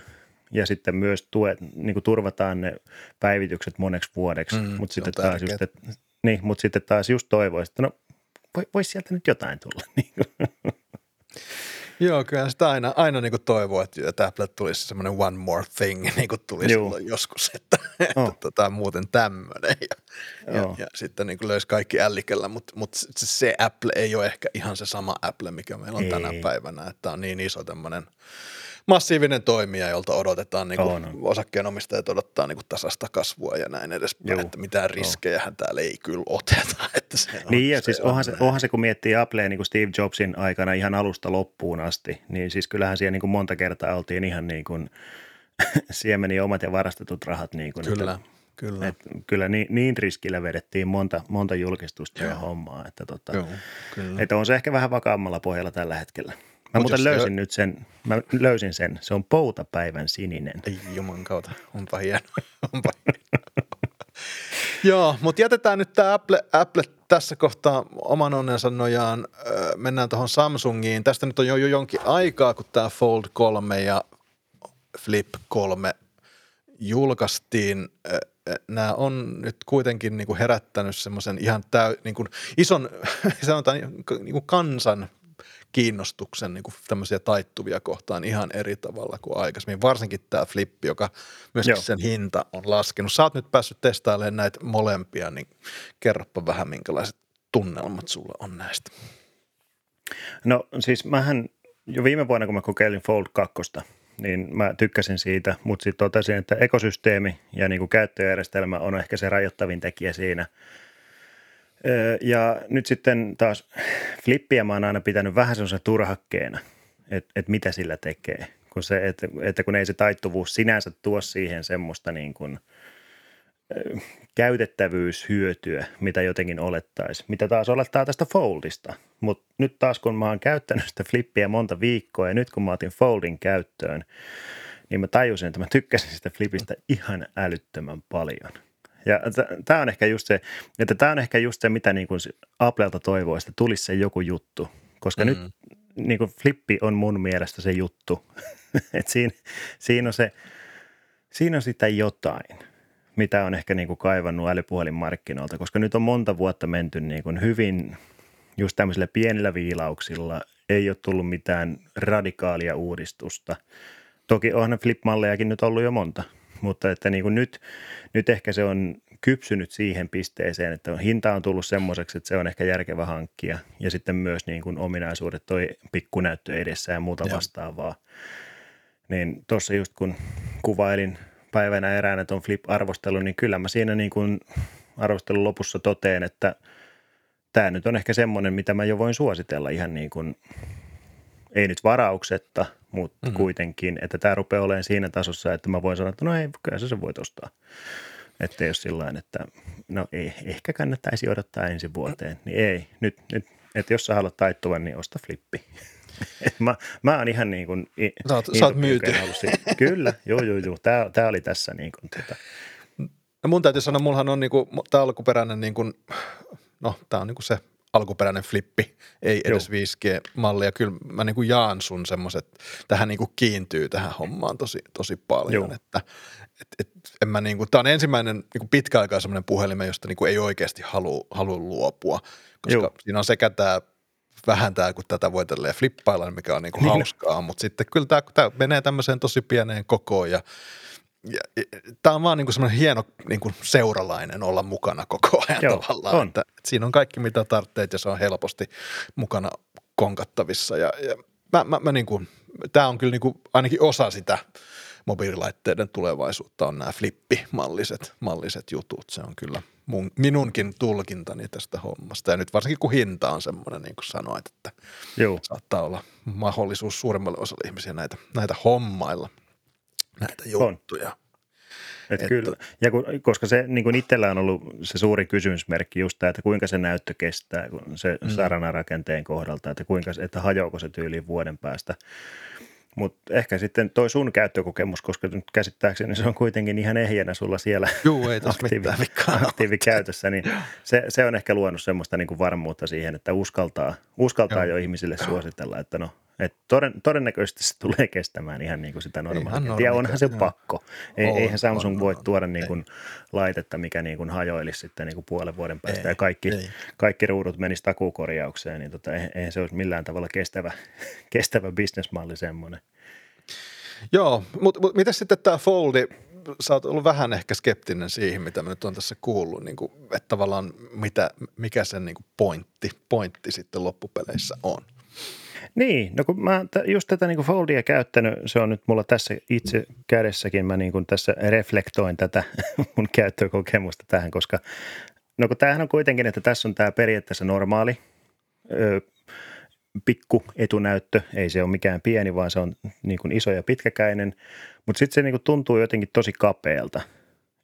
ja sitten myös tuet, niin kuin turvataan ne päivitykset moneksi vuodeksi. Mm, mutta sitten, taas just, että, niin, mutta sitten taas just toivoisi, että no voi, vois sieltä nyt jotain tulla. Niin. Joo, kyllä sitä aina, aina niin kuin toivoo, että, että Apple tulisi semmoinen one more thing, niin kuin tuli silloin joskus, että, että Oh. tota, muuten tämmöinen. Ja, ja, Joo. ja, sitten niin kuin löysi kaikki ällikellä, mutta, mutta se, se Apple ei ole ehkä ihan se sama Apple, mikä meillä on Ei. tänä päivänä, että on niin iso tämmöinen massiivinen toimija, jolta odotetaan, niin kuin On, osakkeenomistajat odottaa niin kuin tasasta kasvua ja näin edespäin, Juu, että mitään riskejähän täällä ei kyllä oteta. Että se on, Niin ja siis on onhan se, onhan se, kun miettii Applea niin kuin Steve Jobsin aikana ihan alusta loppuun asti, niin siis kyllähän siellä niin kuin monta kertaa oltiin ihan niin kuin siemeni omat ja varastetut rahat. Niin kuin, Kyllä, Että, kyllä. että kyllä niin, niin riskillä vedettiin monta, monta julkistusta ja hommaa, että, tota, Joo, kyllä. että on se ehkä vähän vakaammalla pohjalla tällä hetkellä. Mä Mut muuten se- löysin nyt sen, mä löysin sen, se on poutapäivän sininen. Ei juman kautta, onpa hieno. Onpa hieno. Joo, mutta jätetään nyt tämä Apple, Apple tässä kohtaa oman onnensa nojaan. Mennään tuohon Samsungiin. Tästä nyt on jo, jo jonkin aikaa, kun tämä Fold 3 ja Flip 3 julkaistiin. Nämä on nyt kuitenkin niin kuin herättänyt semmoisen ihan täy, niin kuin ison, sanotaan niin kuin kansan kiinnostuksen niin kuin tämmöisiä taittuvia kohtaan ihan eri tavalla kuin aikaisemmin. Varsinkin tämä flippi, joka myöskin Joo. sen hinta on laskenut. Sä oot nyt päässyt testailemaan näitä molempia, niin kerropa vähän minkälaiset tunnelmat sulla on näistä. No siis mähän jo viime vuonna, kun mä kokeilin Fold 2, niin mä tykkäsin siitä, mutta sitten totesin, että ekosysteemi ja niin kuin käyttöjärjestelmä on ehkä se rajoittavin tekijä siinä. Ja nyt sitten taas flippiä mä oon aina pitänyt vähän semmoisen turhakkeena, että et mitä sillä tekee. Kun se, että, että kun ei se taittuvuus sinänsä tuo siihen semmoista niin kuin, käytettävyyshyötyä, mitä jotenkin olettaisiin, mitä taas olettaa tästä Foldista. Mutta nyt taas kun mä oon käyttänyt sitä flippiä monta viikkoa ja nyt kun mä otin Foldin käyttöön, niin mä tajusin, että mä tykkäsin sitä flipistä ihan älyttömän paljon. Ja tämä on ehkä just se, että tämä on ehkä just se, mitä niin kuin Applelta toivoo, että tulisi se joku juttu. Koska mm. nyt niin kuin flippi on mun mielestä se juttu. Et siinä, siinä, on se, siinä on sitä jotain, mitä on ehkä niin kuin kaivannut älypuhelinmarkkinoilta, koska nyt on monta vuotta menty niin kuin hyvin just tämmöisillä pienillä viilauksilla. Ei ole tullut mitään radikaalia uudistusta. Toki onhan flip-mallejakin nyt ollut jo monta, mutta että niin kuin nyt, nyt ehkä se on kypsynyt siihen pisteeseen, että hinta on tullut semmoiseksi, että se on ehkä järkevä hankkia. Ja sitten myös niin kuin ominaisuudet, toi pikkunäyttö edessä ja muuta Joo. vastaavaa. Niin tuossa just kun kuvailin päivänä eräänä tuon flip-arvostelun, niin kyllä mä siinä niin kuin arvostelun lopussa toteen, että tämä nyt on ehkä semmoinen, mitä mä jo voin suositella ihan niin kuin, ei nyt varauksetta, mutta Mhm. mm-hmm. kuitenkin, että tämä rupeaa olemaan siinä tasossa, että mä voin sanoa, että no ei, kyllä sä sen voit ostaa. Että jos sillä että no ei, ehkä kannattaisi odottaa ensi vuoteen, niin ei, nyt, nyt että jos sä haluat taittuvan, niin osta flippi. Mä, mä oon ihan niin kuin, Sä oot- sä oot myyty. Kyllä, joo, joo, joo. Tämä, tämä oli tässä niin kuin, tota, No mun täytyy sanoa, mullahan on niinku, tämä alkuperäinen, niinku, no tämä on niinku se alkuperäinen flippi, ei edes 5G-malli. Ja kyllä mä niinku jaan sun semmoiset, tähän niinku kiintyy tähän hommaan tosi, tosi paljon. Joo. Että, et, et, en mä niinku, tämä on ensimmäinen niinku pitkä aikaa semmoinen puhelin, josta niinku ei oikeasti halua, halua luopua, koska Joo. siinä on sekä tämä vähän tämä, kun tätä voi tälleen flippailla, mikä on niinku Niin. hauskaa, mutta sitten kyllä tämä, tämä menee tämmöiseen tosi pieneen kokoon ja, tämä on vaan niinku semmoinen hieno niinku seuralainen olla mukana koko ajan Joo, tavallaan. on. Että, että siinä on kaikki mitä tarvitset ja se on helposti mukana konkattavissa. Ja, ja mä, mä, mä niinku, tämä on kyllä niinku ainakin osa sitä mobiililaitteiden tulevaisuutta on nämä flippimalliset malliset jutut. Se on kyllä mun, minunkin tulkintani tästä hommasta. Ja nyt varsinkin kun hinta on semmoinen, niin kuin sanoit, että joo. saattaa olla mahdollisuus suuremmalle osalle ihmisiä näitä, näitä hommailla, näitä juttuja. Et Että- kyllä. Ja kun, koska se niin kuin itsellä on ollut se suuri kysymysmerkki just tämä, että kuinka se näyttö kestää kun se mm. sarana-rakenteen kohdalta, että kuinka että hajoako se tyyliin vuoden päästä. Mutta ehkä sitten toi sun käyttökokemus, koska nyt käsittääkseni se on kuitenkin ihan ehjänä sulla siellä Juu, ei ole. aktiivikäytössä, niin se, se on ehkä luonut semmoista niin kuin varmuutta siihen, että uskaltaa, uskaltaa Joo. jo ihmisille suositella, että no, et toden, todennäköisesti se tulee kestämään ihan niin kuin sitä normaalia. Ja onhan se normikäyttöä. pakko. Ei, On, eihän Samsung on, voi on. tuoda niin kuin laitetta, mikä niin kuin hajoilisi sitten niin kuin puolen vuoden päästä Ei, ja kaikki, ei. kaikki ruudut menisi takuukorjaukseen, niin tota, eihän eihän se olisi millään tavalla kestävä, kestävä bisnesmalli semmoinen. Joo, mutta mut, miten sitten tämä Foldi, sä oot ollut vähän ehkä skeptinen siihen, mitä mä nyt on tässä kuullut, niin kuin, että tavallaan mitä, mikä sen niin kuin pointti, pointti sitten loppupeleissä on. Niin, no kun mä just tätä niin Foldia käyttänyt, se on nyt mulla tässä itse kädessäkin, mä niin tässä reflektoin tätä mun käyttökokemusta tähän, koska no kun tämähän on kuitenkin, että tässä on tämä periaatteessa normaali ö, pikku etunäyttö, ei se ole mikään pieni, vaan se on niin kuin iso ja pitkäkäinen, mutta sitten se niin kuin tuntuu jotenkin tosi kapealta.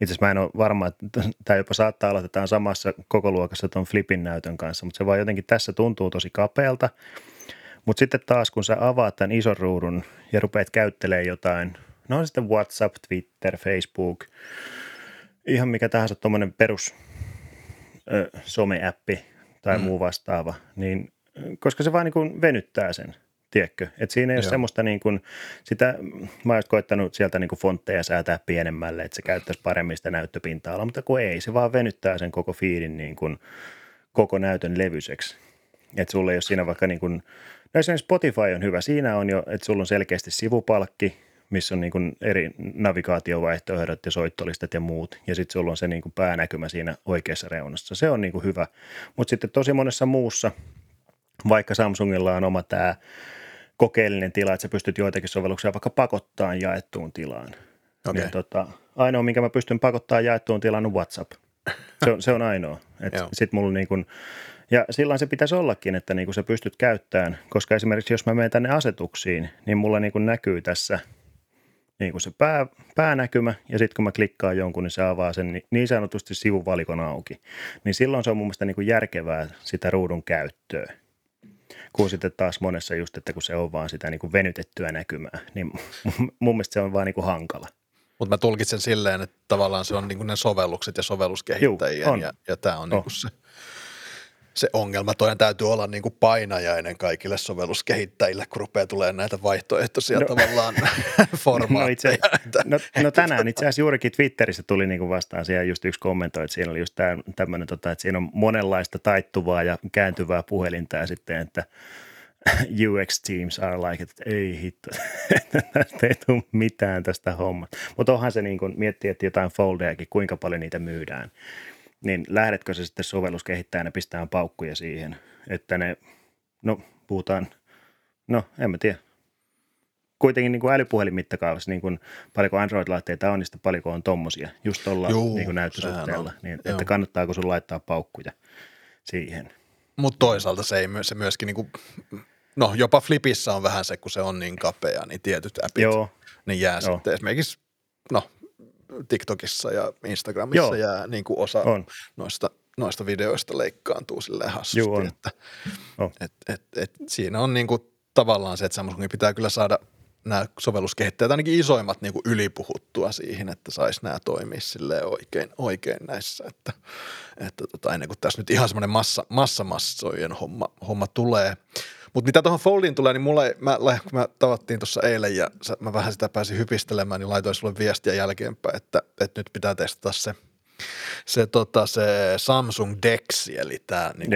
Itse asiassa mä en ole varma, että tämä jopa saattaa olla, että tämä on samassa koko luokassa tuon Flipin näytön kanssa, mutta se vaan jotenkin tässä tuntuu tosi kapealta. Mutta sitten taas, kun sä avaat tämän ison ruudun ja rupeat käyttelemään jotain, no on sitten WhatsApp, Twitter, Facebook, ihan mikä tahansa tuommoinen perus ö, someäppi tai mm. muu vastaava, niin koska se vaan niin kuin venyttää sen, tiedätkö? Et siinä ei Joo. ole semmoista niin kuin, sitä, mä olisin koittanut sieltä niin kuin fontteja säätää pienemmälle, että se käyttäisi paremmin sitä näyttöpinta-alaa, mutta kun ei, se vaan venyttää sen koko fiidin niin kuin, koko näytön levyiseksi. Että sulla ei ole siinä vaikka niin kuin, no esimerkiksi Spotify on hyvä, siinä on jo, että sulla on selkeästi sivupalkki, missä on niin kuin eri navigaatiovaihtoehdot ja soittolistat ja muut, ja sitten sulla on se niin kuin päänäkymä siinä oikeassa reunassa. Se on niin kuin hyvä, mutta sitten tosi monessa muussa – vaikka Samsungilla on oma tämä kokeellinen tila, että sä pystyt joitakin sovelluksia vaikka pakottaa jaettuun tilaan. Okay. Niin, tota, ainoa, minkä mä pystyn pakottaa jaettuun tilaan on WhatsApp. Se on, se on ainoa. sit mulla niin kun, ja silloin se pitäisi ollakin, että niin sä pystyt käyttämään, koska esimerkiksi jos mä menen tänne asetuksiin, niin mulla niin näkyy tässä niin kuin se pää, päänäkymä, ja sitten kun mä klikkaan jonkun, niin se avaa sen niin sanotusti sivuvalikon auki. Niin silloin se on mun mielestä niin kuin järkevää sitä ruudun käyttöä kuin sitten taas monessa just, että kun se on vaan sitä niin kuin venytettyä näkymää, niin mun mielestä se on vaan niin kuin hankala. Mutta mä tulkitsen silleen, että tavallaan se on niin kuin ne sovellukset ja sovelluskehittäjien Juu, ja, ja tämä on, on. Niin kuin se – se ongelma. Toinen täytyy olla niin kuin painajainen kaikille sovelluskehittäjille, kun rupeaa tulee näitä vaihtoehtoisia no, tavallaan formaatteja. No, itse, no, no tänään itse asiassa juurikin Twitterissä tuli niin kuin vastaan siihen just yksi kommentoi, että siinä oli just tämmöinen, tota, että siinä on monenlaista taittuvaa ja kääntyvää puhelinta ja sitten, että UX teams are like, että ei hitto, tästä ei tule mitään tästä hommasta. Mutta onhan se niin kuin, miettii, että jotain foldejakin, kuinka paljon niitä myydään niin lähdetkö se sitten sovelluskehittäjänä pistää paukkuja siihen, että ne, no puhutaan, no en mä tiedä, kuitenkin niin kuin älypuhelin mittakaavassa, niin kuin paljonko Android-laitteita on, niin sitten paljonko on tommosia, just tuolla niin näyttösuhteella, niin, että kannattaako sun laittaa paukkuja siihen. Mutta toisaalta se, ei, se myöskin, niin kuin, no jopa Flipissä on vähän se, kun se on niin kapea, niin tietyt appit, Joo. niin jää Joo. sitten esimerkiksi, no TikTokissa ja Instagramissa Joo. jää niin kuin osa on. noista, noista videoista leikkaantuu silleen hassusti. Joo, on. Että, oh. et, et, et, siinä on niin kuin tavallaan se, että Samsungin pitää kyllä saada nämä sovelluskehittäjät ainakin isoimmat niin kuin ylipuhuttua siihen, että saisi nämä toimia silleen oikein, oikein näissä, että, että tota, ennen kuin tässä nyt ihan semmoinen massa, massamassojen homma, homma tulee. Mutta mitä tuohon Foldiin tulee, niin mulla, mä, kun mä tavattiin tuossa eilen ja mä vähän sitä pääsin hypistelemään, niin laitoin sulle viestiä jälkeenpäin, että, että nyt pitää testata se, se, tota, se Samsung Dex, eli tämä niin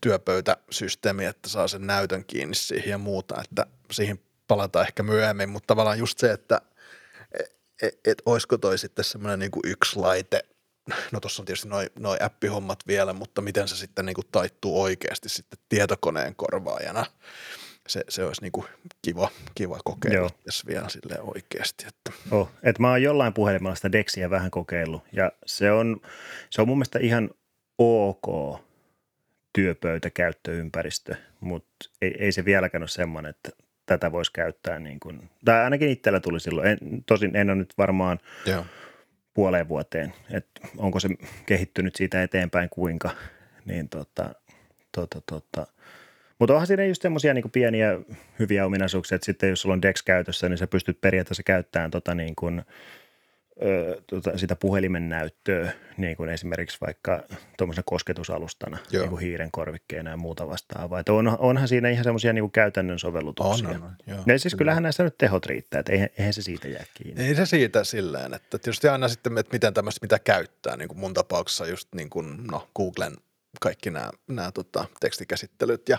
työpöytäsysteemi, että saa sen näytön kiinni siihen ja muuta, että siihen palataan ehkä myöhemmin, mutta tavallaan just se, että et, et, et olisiko toi sitten semmoinen niin yksi laite, no tuossa on tietysti noin noi appihommat vielä, mutta miten se sitten niin kuin taittuu oikeasti sitten tietokoneen korvaajana. Se, se olisi niin kuin kiva, kiva kokeilla jos vielä sille oikeasti. Että. Oh, et mä oon jollain puhelimella sitä Dexia vähän kokeillut ja se on, se on mun mielestä ihan ok työpöytäkäyttöympäristö, mutta ei, ei se vieläkään ole semmoinen, että tätä voisi käyttää niin kuin, tai ainakin itsellä tuli silloin, en, tosin en ole nyt varmaan Joo puoleen vuoteen, että onko se kehittynyt siitä eteenpäin kuinka, niin tota, tota, tota. Mutta onhan siinä just semmoisia niin pieniä hyviä ominaisuuksia, että sitten jos sulla on Dex käytössä, niin sä pystyt periaatteessa käyttämään tota niin kuin – tota, sitä puhelimen näyttöä, niin kuin esimerkiksi vaikka tuommoisena kosketusalustana, Joo. niin kuin hiiren korvikkeena ja muuta vastaavaa. Että on, onhan siinä ihan semmoisia niin käytännön sovellutuksia. On, on, joo, ja siis kyllä. kyllähän näissä nyt tehot riittää, että eihän, eihän se siitä jää kiinni. Ei se siitä silleen, että tietysti aina sitten, että miten tämmöistä mitä käyttää, niin kuin mun tapauksessa just niin kuin, no, Googlen kaikki nämä, nämä tota, tekstikäsittelyt ja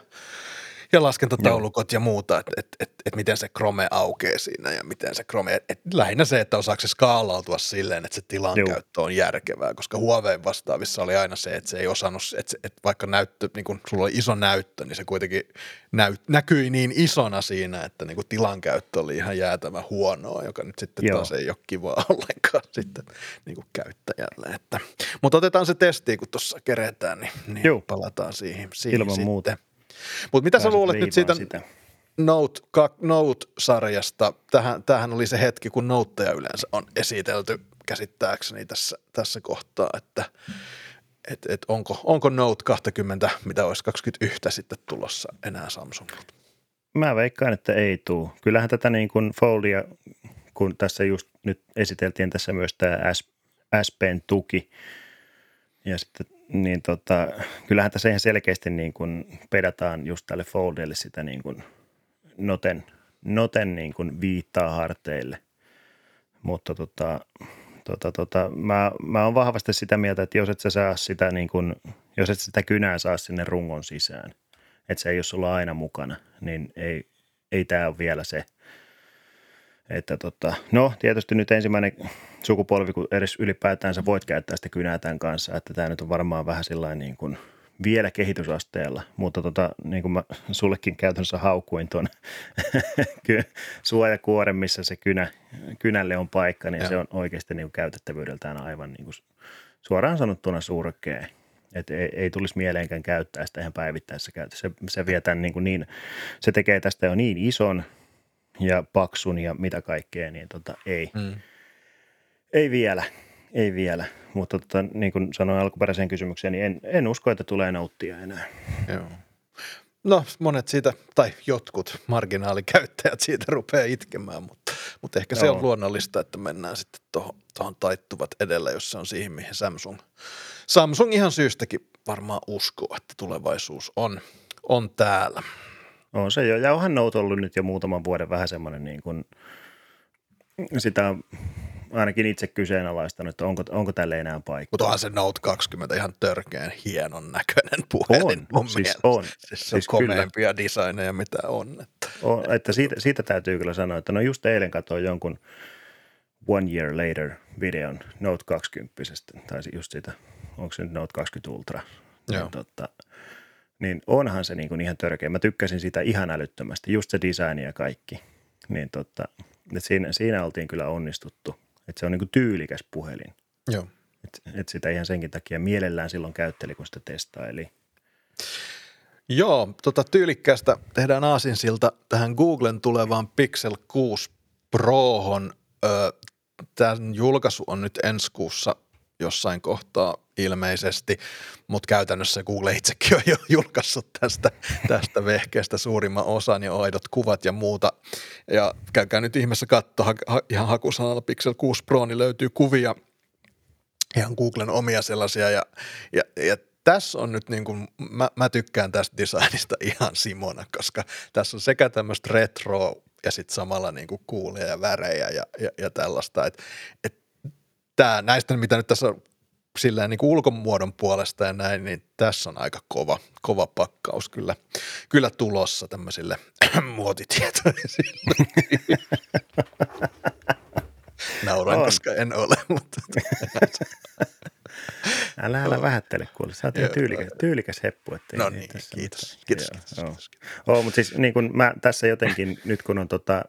ja laskentataulukot Joo. ja muuta, että et, et, et miten se Chrome aukeaa siinä ja miten se Chrome, et, et lähinnä se, että osaako se skaalautua silleen, että se tilankäyttö on järkevää, koska Huawei vastaavissa oli aina se, että se ei osannut, että, se, että vaikka näyttö, niin kun sulla oli iso näyttö, niin se kuitenkin näy, näkyi niin isona siinä, että niin tilankäyttö oli ihan jäätävä huonoa, joka nyt sitten Joo. taas ei ole kivaa ollenkaan sitten niin käyttäjälle. Että, mutta otetaan se testi, kun tuossa keretään, niin, niin Joo. palataan siihen, siihen Ilman sitten. muuta. Mutta mitä sä luulet nyt siitä sitä. Note, Note-sarjasta? Tähän, tämähän oli se hetki, kun Noteja yleensä on esitelty käsittääkseni tässä, tässä kohtaa, että et, et onko, onko Note 20, mitä olisi 21 sitten tulossa enää Samsungilta? Mä veikkaan, että ei tule. Kyllähän tätä niin kuin Foldia, kun tässä just nyt esiteltiin tässä myös tämä SPn tuki, ja sitten niin tota, kyllähän tässä ihan selkeästi niin kuin pedataan just tälle Foldille sitä niin kuin noten, noten niin kuin viittaa harteille. Mutta tota, tota, tota, mä, mä oon vahvasti sitä mieltä, että jos et sä saa sitä niin kuin, jos et sitä kynää saa sinne rungon sisään, että se ei ole sulla aina mukana, niin ei, ei tämä ole vielä se – että tota, no tietysti nyt ensimmäinen sukupolvi, kun edes ylipäätään sä voit käyttää sitä kynää tämän kanssa, että tämä nyt on varmaan vähän sellainen niin kuin vielä kehitysasteella, mutta tota, niin kuin mä sullekin käytännössä haukuin tuon suojakuoren, missä se kynä, kynälle on paikka, niin ja. se on oikeasti niin kuin käytettävyydeltään aivan niin kuin suoraan sanottuna surkea. Et ei, ei tulisi mieleenkään käyttää sitä ihan päivittäisessä käytössä. Se, se, vie tämän niin, kuin niin, se tekee tästä jo niin ison, ja paksun ja mitä kaikkea, niin tota, ei. Mm. Ei vielä, ei vielä. Mutta tota, niin kuin sanoin alkuperäiseen kysymykseen, niin en, en usko, että tulee nauttia enää. Joo. No monet siitä, tai jotkut marginaalikäyttäjät siitä rupeaa itkemään, mutta, mutta ehkä se Joo. on luonnollista, että mennään sitten tuohon taittuvat edellä, jos se on siihen, mihin Samsung, Samsung ihan syystäkin varmaan uskoo, että tulevaisuus on, on täällä. On se jo, ja onhan Note ollut nyt jo muutaman vuoden vähän semmoinen niin kuin, sitä ainakin itse kyseenalaistanut, että onko, onko tälle enää paikka. Mutta onhan se Note 20 ihan törkeän hienon näköinen puhelin on, mun siis on. Siis se siis on komeampia designeja, mitä on. Että, on, että siitä, siitä täytyy kyllä sanoa, että no just eilen katsoin jonkun One Year Later videon Note 20, tai just siitä, onko se nyt Note 20 Ultra. Joo. Niin, totta, niin onhan se niin kuin ihan törkeä. Mä tykkäsin sitä ihan älyttömästi, just se design ja kaikki. Niin totta, että siinä, siinä oltiin kyllä onnistuttu. Että se on niin kuin tyylikäs puhelin. Joo. Et, et sitä ihan senkin takia mielellään silloin käytteli, kun sitä testaili. Joo, tota tyylikkäästä tehdään aasinsilta tähän Googlen tulevaan Pixel 6 Prohon. Tämän julkaisu on nyt ensi kuussa jossain kohtaa ilmeisesti, mutta käytännössä Google itsekin on jo julkaissut tästä, tästä vehkeestä suurimman osan ja aidot kuvat ja muuta. Ja käykää nyt ihmeessä katsoa, ha, ha, ihan hakusanalla Pixel 6 Pro, niin löytyy kuvia ihan Googlen omia sellaisia ja, ja, ja tässä on nyt niin kuin, mä, mä tykkään tästä designista ihan Simona, koska tässä on sekä tämmöistä retro ja sitten samalla niin kuin kuulia ja värejä ja, ja, ja tällaista, että et, Tämä, näistä, mitä nyt tässä silleen niin kuin ulkomuodon puolesta ja näin, niin tässä on aika kova, kova pakkaus kyllä, kyllä tulossa tämmöisille muotitietoisille. Nauran, on. koska en ole, mutta... älä, älä vähättele kuule, sä oot tyylikäs, tyylikäs heppu. Ettei no niin, tässä kiitos. Kiitos. Joo, kiitos. Joo. Oh, mutta siis niin kun mä tässä jotenkin, nyt kun on tota,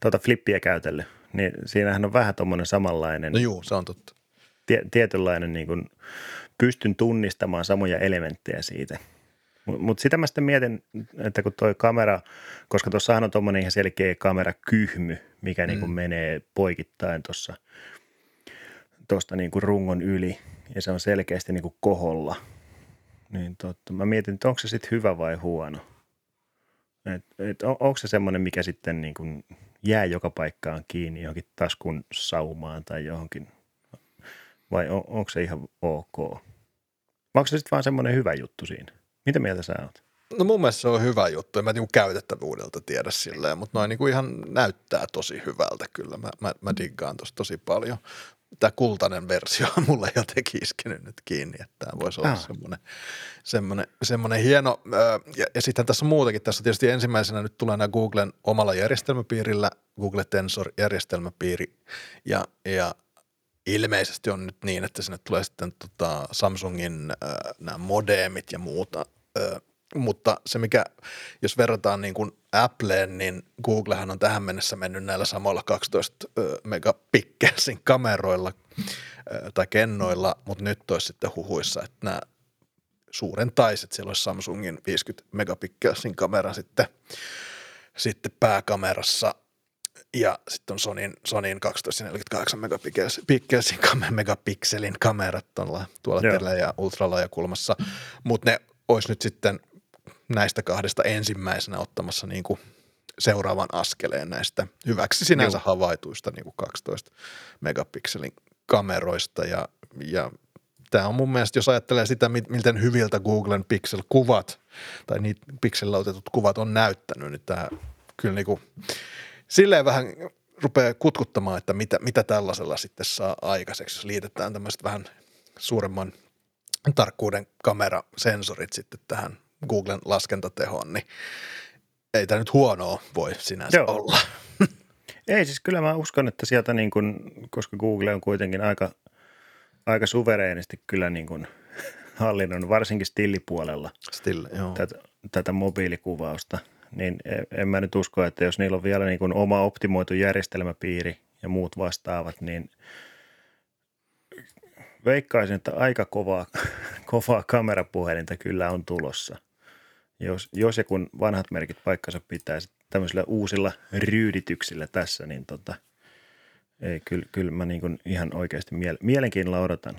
tota flippiä käytellyt, niin siinähän on vähän tuommoinen samanlainen. No juu, se on totta tie, tietynlainen niin kuin, pystyn tunnistamaan samoja elementtejä siitä. Mutta mut sitä mä sitten mietin, että kun tuo kamera, koska tuossahan on tuommoinen ihan selkeä kamerakyhmy, mikä mm. niin kuin menee poikittain tuossa tuosta niin kuin rungon yli ja se on selkeästi niin kuin koholla. Niin totta, mä mietin, että onko se sitten hyvä vai huono. Et, et on, onko se semmoinen, mikä sitten niin kuin jää joka paikkaan kiinni johonkin taskun saumaan tai johonkin – vai on, onko se ihan ok? Vai onko se sitten vaan semmoinen hyvä juttu siinä? Mitä mieltä sä oot? No mun mielestä se on hyvä juttu. En mä niinku käytettävyydeltä tiedä silleen, mutta noin niinku ihan näyttää tosi hyvältä kyllä. Mä, mä, mä diggaan tosi paljon. Tämä kultainen versio on mulle jotenkin iskenyt nyt kiinni, että tämä voisi olla Ah. semmoinen, semmoinen, semmoinen hieno. Ja, ja sitten tässä on muutakin. Tässä tietysti ensimmäisenä nyt tulee nämä Googlen omalla järjestelmäpiirillä, Google Tensor-järjestelmäpiiri ja, ja ilmeisesti on nyt niin, että sinne tulee sitten tota Samsungin äh, nämä modemit ja muuta. Äh, mutta se mikä, jos verrataan niin kuin Appleen, niin Googlehan on tähän mennessä mennyt näillä samoilla 12 ö, megapikkelsin kameroilla tai kennoilla, mutta nyt olisi sitten huhuissa, että nämä suuren taiset, siellä olisi Samsungin 50 megapikkelsin kamera sitten, sitten pääkamerassa. Ja sitten on Sonin, Sonin 12 ja 48 megapikselin, kamerat tuolla, tuolla tele- ja ultralaajakulmassa, mutta ne olisi nyt sitten näistä kahdesta ensimmäisenä ottamassa niin kuin seuraavan askeleen näistä hyväksi sinänsä Joo. havaituista niin kuin 12 megapikselin kameroista ja, ja tämä on mun mielestä, jos ajattelee sitä, mi- miten hyviltä Googlen Pixel-kuvat tai niitä Pixelillä otetut kuvat on näyttänyt, niin tämä kyllä niin kuin, silleen vähän rupeaa kutkuttamaan, että mitä, mitä tällaisella sitten saa aikaiseksi, jos liitetään tämmöiset vähän suuremman tarkkuuden kamerasensorit sitten tähän Googlen laskentatehoon, niin ei tämä nyt huonoa voi sinänsä Joo. olla. Ei siis kyllä mä uskon, että sieltä niin kuin, koska Google on kuitenkin aika, aika suvereenisti kyllä niin kuin hallinnon, varsinkin stillipuolella Still, joo. tätä, tätä mobiilikuvausta, niin en- en mä nyt usko, että jos niillä on vielä niin kuin oma optimoitu järjestelmäpiiri ja muut vastaavat, niin veikkaisin, että aika kovaa, kovaa kamerapuhelinta kyllä on tulossa. Jos, jos ja kun vanhat merkit paikkansa pitää sit tämmöisillä uusilla ryydityksillä tässä, niin tota, ei, kyllä, kyllä mä niin ihan oikeasti miele- mielenkiinnolla odotan.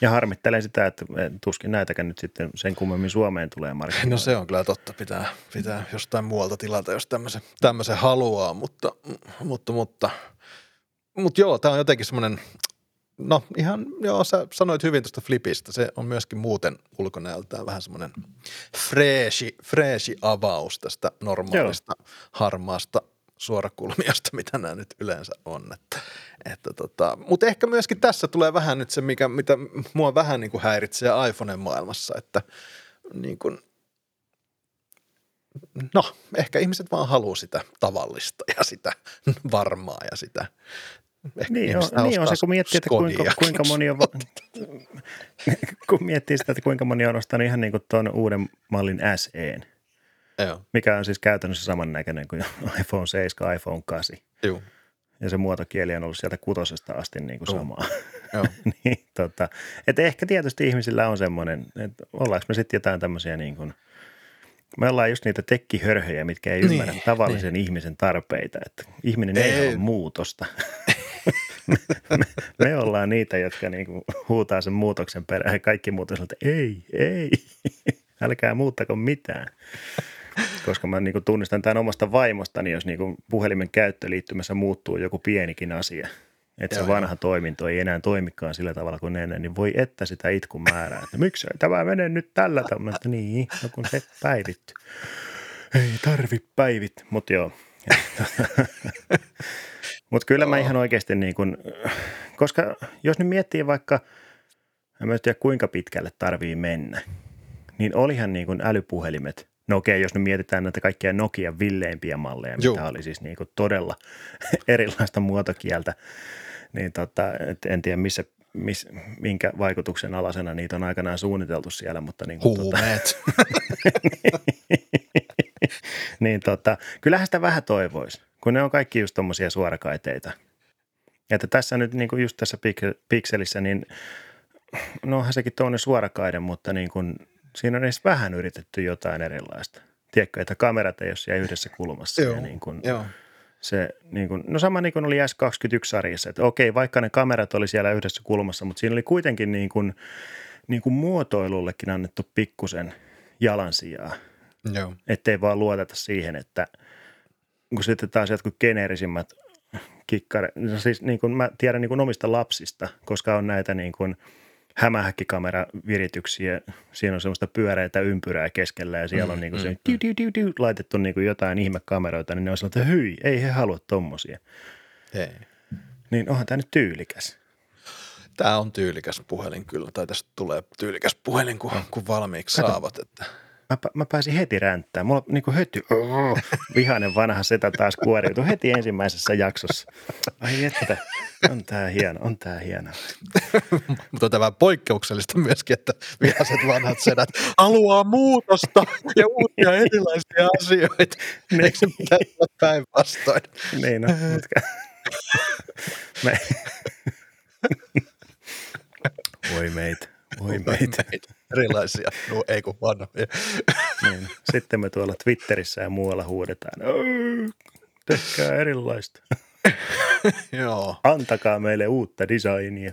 Ja harmittelen sitä, että tuskin näitäkään nyt sitten sen kummemmin Suomeen tulee markkinoille. No se on kyllä totta, pitää, pitää jostain muualta tilata, jos tämmöisen, tämmöisen haluaa, mutta, mutta, mutta, mutta joo, tämä on jotenkin semmoinen, no ihan, joo, sä sanoit hyvin tuosta Flipistä, se on myöskin muuten ulkonäöltään vähän semmoinen freeshi, freeshi avaus tästä normaalista harmaasta suorakulmiosta, mitä nämä nyt yleensä on. Että, että tota, mutta ehkä myöskin tässä tulee vähän nyt se, mikä, mitä mua vähän niin kuin häiritsee iPhoneen maailmassa, että niin kuin, no ehkä ihmiset vaan haluaa sitä tavallista ja sitä varmaa ja sitä ehkä Niin on, niin on se, kun miettii, että kuinka, kuinka moni on, kun miettii sitä, että kuinka moni on ostanut ihan niin kuin tuon uuden mallin SEn, Joo, mikä on siis käytännössä samannäköinen kuin iPhone 7, iPhone 8. juu, Ja se muotokieli on ollut sieltä kutosesta asti niin kuin Joo. samaa. joo. niin, tota, että ehkä tietysti ihmisillä on semmoinen, että ollaanko me sitten jotain tämmöisiä niin kuin, me ollaan just niitä tekkihörhöjä, mitkä ei Niin, ymmärrä tavallisen ihmisen tarpeita. Että ihminen ei, Ei. halua muutosta. Me, ollaan niitä, jotka niin kuin huutaa sen muutoksen perään kaikki muut on että ei, ei, älkää muuttako mitään. Koska mä niin kuin tunnistan tämän omasta vaimostani, jos niin kuin puhelimen käyttöliittymässä muuttuu joku pienikin asia. Että se vanha toiminto ei enää toimikaan sillä tavalla kuin ennen, niin voi että sitä itkun määrää. Että miksi tämä menee nyt tällä tavalla? Niin, no kun se päivitty. Ei tarvi päivit, mutta joo. mutta kyllä mä ihan oikeasti niin kuin, koska jos nyt miettii vaikka, en mä tiedä kuinka pitkälle tarvii mennä, niin olihan niin kuin älypuhelimet, no okei, jos nyt mietitään näitä kaikkia Nokian villeimpiä malleja, Joo. mitä oli siis niin kuin todella erilaista muotokieltä, niin tota, et en tiedä missä, miss, minkä vaikutuksen alasena niitä on aikanaan suunniteltu siellä, mutta niin kuin, tota, Huumeet. niin tota, kyllähän sitä vähän toivoisi, kun ne on kaikki just tommosia suorakaiteita. Että tässä nyt niin kuin just tässä pik- pikselissä, niin no onhan sekin tuonne suorakaide, mutta niin kuin, siinä on edes vähän yritetty jotain erilaista. Tiedätkö, että kamerat ei ole siellä yhdessä kulmassa. Joo, ja niin kuin, joo. se, niin kuin, no sama niin kuin oli S21-sarjassa, että okei, vaikka ne kamerat oli siellä yhdessä kulmassa, mutta siinä oli kuitenkin niin kuin, niin kuin muotoilullekin annettu pikkusen jalansijaa Joo. ettei vaan luoteta siihen, että kun sitten taas jotkut geneerisimmät kikkare, no siis niin kuin mä tiedän niin kuin omista lapsista, koska on näitä niin kuin hämähäkkikamera-virityksiä, siinä on semmoista pyöreitä ympyrää keskellä ja siellä on niin kuin se tiu, tiu, tiu, tiu, laitettu niin kuin jotain ihmekameroita, niin ne on sellainen, että hyi, ei he halua tommosia. Ei. Niin onhan tämä nyt tyylikäs. Tämä on tyylikäs puhelin kyllä, tai tästä tulee tyylikäs puhelin, kun, kun valmiiksi Kato. saavat. Että. Mä, mä pääsin heti ränttään. Mulla niinku höty, oh, vihainen vanha setä taas kuoriutui heti ensimmäisessä jaksossa. Ai että, on tää hieno, on tää hieno. Mutta on tämä poikkeuksellista myöskin, että vihaiset vanhat sedät haluaa muutosta ja uusia erilaisia asioita. Eikö se pitäisi olla päinvastoin? Niin no, mutta. Voi meitä, voi meitä. Erilaisia, no ei kun vanhoja. Niin. Sitten me tuolla Twitterissä ja muualla huudetaan, "Öö, tehkää erilaista. Joo, Antakaa meille uutta designia.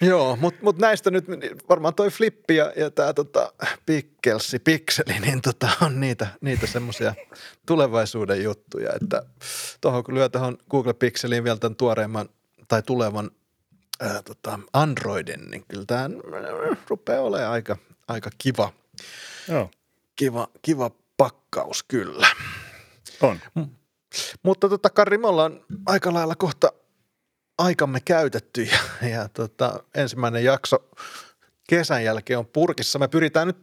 Joo mutta mut näistä nyt varmaan toi Flippi ja, ja tämä tota, Pikkelsi, Pikseli, niin tota, on niitä, niitä semmoisia tulevaisuuden juttuja, että tuohon kun lyö tuohon Google Pixeliin vielä tämän tuoreimman tai tulevan ää, tota, Androidin, niin kyllä tämä rupeaa olemaan aika, aika kiva, Joo, kiva, kiva pakkaus kyllä. on. Mutta tota, Karri, me ollaan aika lailla kohta aikamme käytetty ja, ja tota, ensimmäinen jakso kesän jälkeen on purkissa. Me pyritään nyt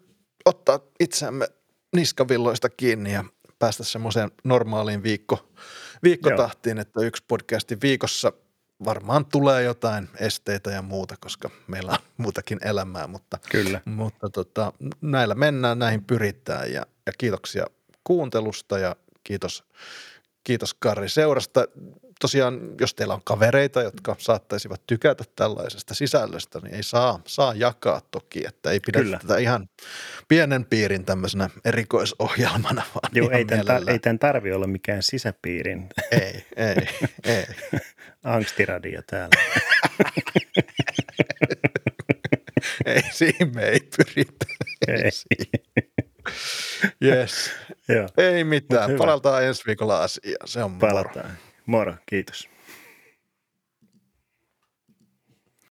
ottaa itseämme niskavilloista kiinni ja päästä semmoiseen normaaliin viikko, viikkotahtiin, että yksi podcasti viikossa varmaan tulee jotain esteitä ja muuta, koska meillä on muutakin elämää, mutta Kyllä. mutta tota, näillä mennään, näihin pyritään ja, ja kiitoksia kuuntelusta ja kiitos, kiitos Karri seurasta. Tosiaan, jos teillä on kavereita, jotka saattaisivat tykätä tällaisesta sisällöstä, niin ei saa, saa jakaa toki, että ei pidä Kyllä. tätä ihan pienen piirin tämmöisenä erikoisohjelmana, vaan Joo, ei tämän, tar- ei tämän tarvi olla mikään sisäpiirin ei, ei, ei. angstiradio täällä. ei, siihen me ei pyritä. Ei. Yes. Joo, Ei mitään, palataan ensi viikolla asiaan, se on moro. Moro, kiitos.